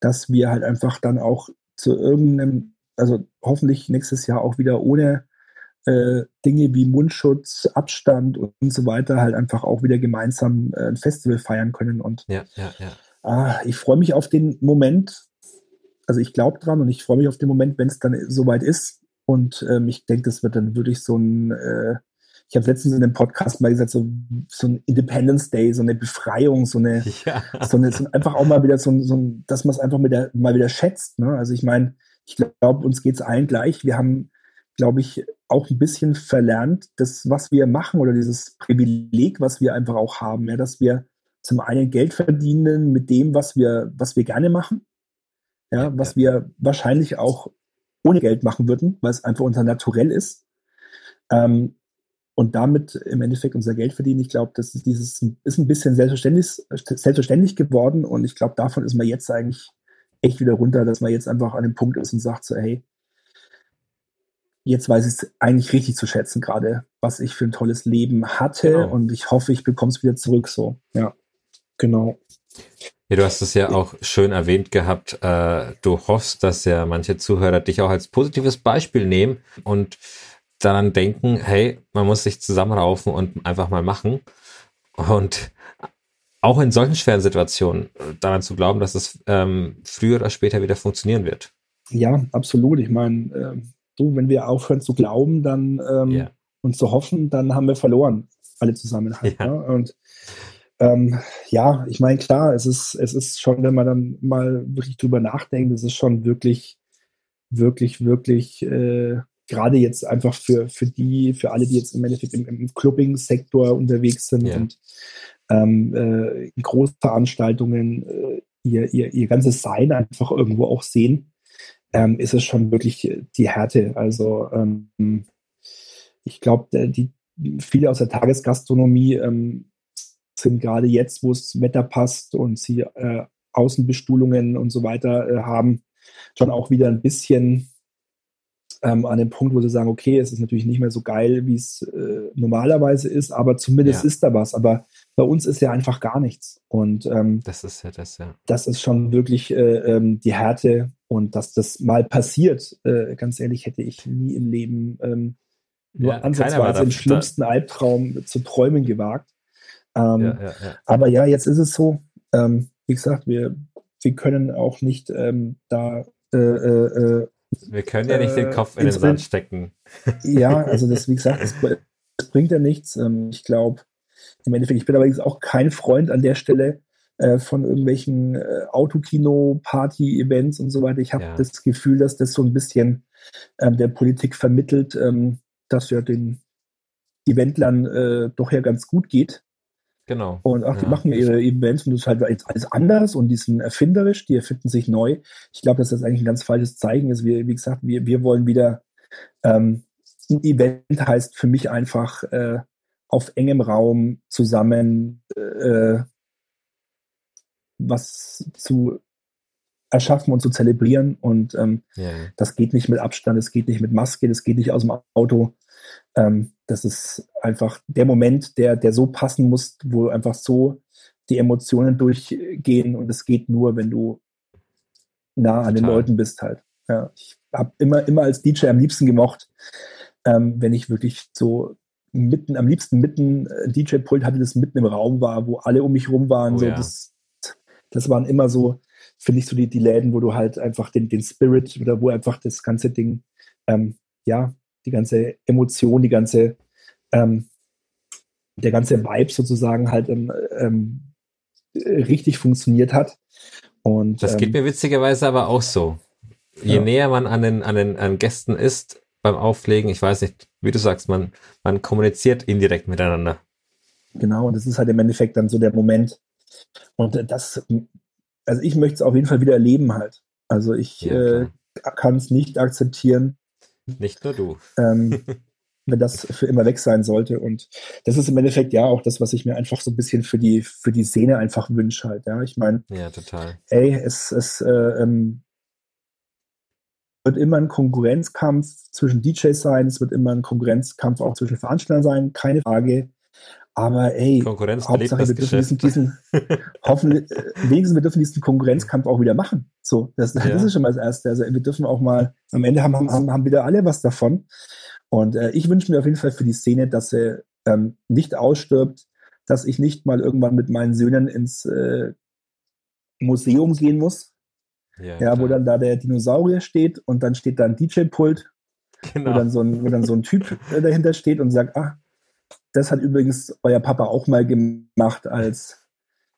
dass wir halt einfach dann auch zu irgendeinem, also hoffentlich nächstes Jahr auch wieder ohne äh, Dinge wie Mundschutz, Abstand und, und, so weiter halt einfach auch wieder gemeinsam äh, ein Festival feiern können. Und ja, ja, ja. Ah, ich freue mich auf den Moment, also ich glaube dran und ich freue mich auf den Moment, wenn es dann soweit ist. Und ähm, ich denke, das wird dann wirklich so ein, äh, ich habe letztens in einem Podcast mal gesagt, so, so ein Independence Day, so eine Befreiung, so eine, ja. so eine so einfach auch mal wieder so, so ein, dass man es einfach der, mal wieder schätzt. Ne? Also ich meine, ich glaube, uns geht es allen gleich. Wir haben, glaube ich, auch ein bisschen verlernt, das, was wir machen oder dieses Privileg, was wir einfach auch haben, ja, dass wir zum einen Geld verdienen mit dem, was wir, was wir gerne machen ja, was wir wahrscheinlich auch ohne Geld machen würden, weil es einfach unser Naturell ist. Ähm, und damit im Endeffekt unser Geld verdienen. Ich glaube, das ist dieses ist ein bisschen selbstverständlich, selbstverständlich geworden und ich glaube, davon ist man jetzt eigentlich echt wieder runter, dass man jetzt einfach an dem Punkt ist und sagt so, hey, jetzt weiß ich es eigentlich richtig zu schätzen, gerade was ich für ein tolles Leben hatte genau. und ich hoffe, ich bekomme es wieder zurück so. Ja, genau. Ja, du hast es ja auch schön erwähnt gehabt. Äh, du hoffst, dass ja manche Zuhörer dich auch als positives Beispiel nehmen und daran denken, hey, man muss sich zusammenraufen und einfach mal machen. Und auch in solchen schweren Situationen daran zu glauben, dass es ähm, früher oder später wieder funktionieren wird. Ja, absolut. Ich meine, äh, du, wenn wir aufhören zu glauben, dann ähm, yeah. und zu hoffen, dann haben wir verloren, alle zusammen halt. Ja. Ne? Und ähm, ja, ich meine, klar, es ist, es ist schon, wenn man dann mal wirklich drüber nachdenkt, es ist schon wirklich, wirklich, wirklich, äh, gerade jetzt einfach für, für die, für alle, die jetzt im Endeffekt im, im Clubbing-Sektor unterwegs sind ja. und ähm, äh, Großveranstaltungen äh, ihr, ihr, ihr ganzes Sein einfach irgendwo auch sehen, ähm, ist es schon wirklich die Härte. Also ähm, ich glaube, die viele aus der Tagesgastronomie ähm, sind gerade jetzt, wo es Wetter passt und sie äh, Außenbestuhlungen und so weiter äh, haben, schon auch wieder ein bisschen ähm, an dem Punkt, wo sie sagen, okay, es ist natürlich nicht mehr so geil, wie es äh, normalerweise ist, aber zumindest ja. ist da was. Aber bei uns ist ja einfach gar nichts. Und ähm, das ist ja das, ja. Das ist schon wirklich äh, ähm, die Härte und dass das mal passiert, äh, ganz ehrlich, hätte ich nie im Leben ähm, nur ja, ansatzweise im schlimmsten Albtraum zu träumen gewagt. Ähm, ja, ja, aber ja, jetzt ist es so, ähm, wie gesagt, wir, wir können auch nicht ähm, da äh, äh, äh wir können ja nicht den Kopf in den Sand stecken. Ja, also das, wie gesagt, das, das bringt ja nichts. Ähm, ich glaube, im Endeffekt, ich bin allerdings auch kein Freund an der Stelle äh, von irgendwelchen äh, Autokino, Party-Events und so weiter. Ich habe ja. das Gefühl, dass das so ein bisschen ähm, der Politik vermittelt, ähm, dass ja den Eventlern äh, doch ja ganz gut geht. Genau. Und ach, die ja. machen ihre Events und das ist halt alles anders und die sind erfinderisch, die erfinden sich neu. Ich glaube, dass das eigentlich ein ganz falsches Zeichen ist. Wir, wie gesagt, wir, wir wollen wieder ähm, ein Event heißt für mich einfach äh, auf engem Raum zusammen äh, was zu erschaffen und zu zelebrieren. Und ähm, ja. das geht nicht mit Abstand, es geht nicht mit Maske, das geht nicht aus dem Auto. Ähm, das ist einfach der Moment, der, der so passen muss, wo einfach so die Emotionen durchgehen und es geht nur, wenn du nah an Total. den Leuten bist halt. Ja, ich habe immer, immer als DJ am liebsten gemocht, ähm, wenn ich wirklich so mitten, am liebsten mitten äh, DJ-Pult hatte, das mitten im Raum war, wo alle um mich rum waren. Oh, so, ja. das, das waren immer so, finde ich, so die, die Läden, wo du halt einfach den, den Spirit oder wo einfach das ganze Ding, ähm, ja, die ganze Emotion, die ganze, ähm, der ganze Vibe sozusagen halt ähm, ähm, richtig funktioniert hat. Und, das geht ähm, mir witzigerweise aber auch so. Je ja. näher man an den, an den an Gästen ist beim Auflegen, ich weiß nicht, wie du sagst, man, man kommuniziert indirekt miteinander. Genau, und das ist halt im Endeffekt dann so der Moment. Und das, also ich möchte es auf jeden Fall wieder erleben halt. Also ich ja, äh, kann es nicht akzeptieren, nicht nur du. Ähm, wenn das für immer weg sein sollte. Und das ist im Endeffekt ja auch das, was ich mir einfach so ein bisschen für die, für die Szene einfach wünsche halt. Ja, ich meine, ja, total. Ey, es, es äh, ähm, wird immer ein Konkurrenzkampf zwischen DJs sein, es wird immer ein Konkurrenzkampf auch zwischen Veranstaltern sein, keine Frage. Aber ey, Konkurrenz Hauptsache, wir dürfen diesen, diesen hoffen, wenigstens wir dürfen diesen Konkurrenzkampf auch wieder machen. So, das, ja. das ist schon mal das Erste. Also wir dürfen auch mal, am Ende haben, haben, haben wieder alle was davon. Und äh, ich wünsche mir auf jeden Fall für die Szene, dass sie ähm, nicht ausstirbt, dass ich nicht mal irgendwann mit meinen Söhnen ins äh, Museum gehen muss. Ja, ja wo dann da der Dinosaurier steht und dann steht da ein DJ-Pult, genau. wo, dann so ein, wo dann so ein Typ äh, dahinter steht und sagt, ah, das hat übrigens euer Papa auch mal gemacht, als,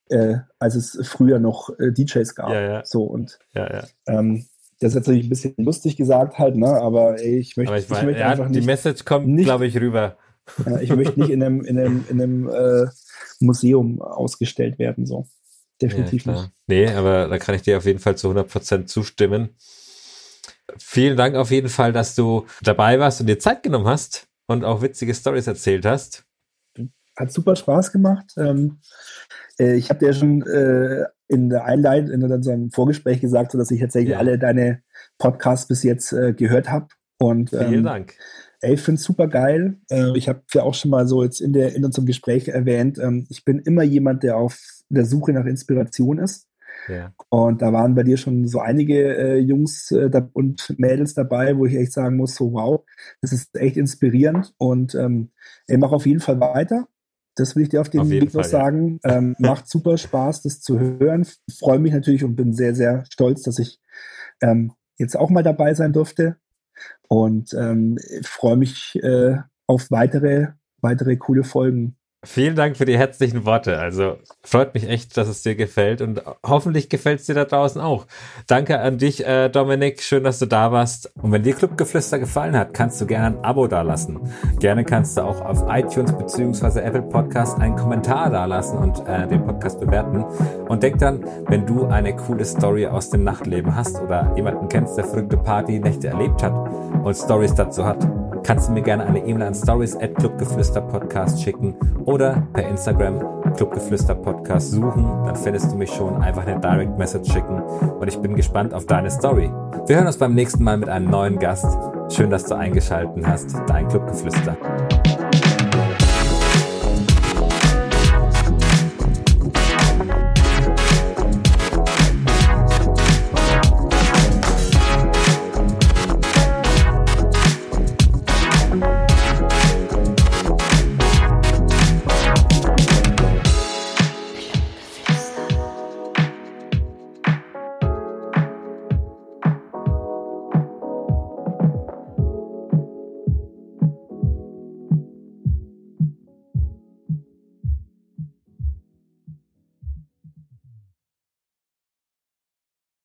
äh, als es früher noch äh, DJs gab. Ja, ja. So und ja. Ähm, das ist natürlich ein bisschen lustig gesagt halt, ne? Aber ey, ich möchte, ich, ich möchte ja, einfach nicht. Die Message kommt, glaube ich, rüber. Ja, ich möchte nicht in einem, in einem, in einem äh, Museum ausgestellt werden, so. Definitiv ja, nicht. Nee, aber da kann ich dir auf jeden Fall zu 100% zustimmen. Vielen Dank auf jeden Fall, dass du dabei warst und dir Zeit genommen hast und auch witzige Stories erzählt hast hat super Spaß gemacht. Ähm, äh, ich habe dir schon äh, in der Einleitung, in unserem Vorgespräch gesagt, dass ich tatsächlich ja. alle deine Podcasts bis jetzt äh, gehört habe. Und ähm, vielen Dank. Ey, ich finde es super geil. Äh, ich habe ja auch schon mal so jetzt in, der, in unserem Gespräch erwähnt, ähm, ich bin immer jemand, der auf der Suche nach Inspiration ist. Ja. Und da waren bei dir schon so einige äh, Jungs äh, und Mädels dabei, wo ich echt sagen muss, so wow, das ist echt inspirierend und ähm, ey, mach auf jeden Fall weiter. Das will ich dir auf den auf Weg noch sagen. Ja. Ähm, macht super Spaß, das zu hören. Freue mich natürlich und bin sehr, sehr stolz, dass ich ähm, jetzt auch mal dabei sein durfte. Und ähm, freue mich äh, auf weitere, weitere coole Folgen. Vielen Dank für die herzlichen Worte. Also freut mich echt, dass es dir gefällt und hoffentlich gefällt es dir da draußen auch. Danke an dich, äh, Dominik. Schön, dass du da warst. Und wenn dir Clubgeflüster gefallen hat, kannst du gerne ein Abo dalassen. Gerne kannst du auch auf iTunes bzw. Apple Podcast einen Kommentar dalassen und äh, den Podcast bewerten. Und denk dann, wenn du eine coole Story aus dem Nachtleben hast oder jemanden kennst, der verrückte Partynächte erlebt hat und Stories dazu hat, kannst du mir gerne eine E-Mail an stories at clubgeflüster-podcast schicken oder per Instagram clubgeflüster-podcast suchen. Dann findest du mich schon. Einfach eine Direct Message schicken und ich bin gespannt auf deine Story. Wir hören uns beim nächsten Mal mit einem neuen Gast. Schön, dass du eingeschaltet hast. Dein Clubgeflüster.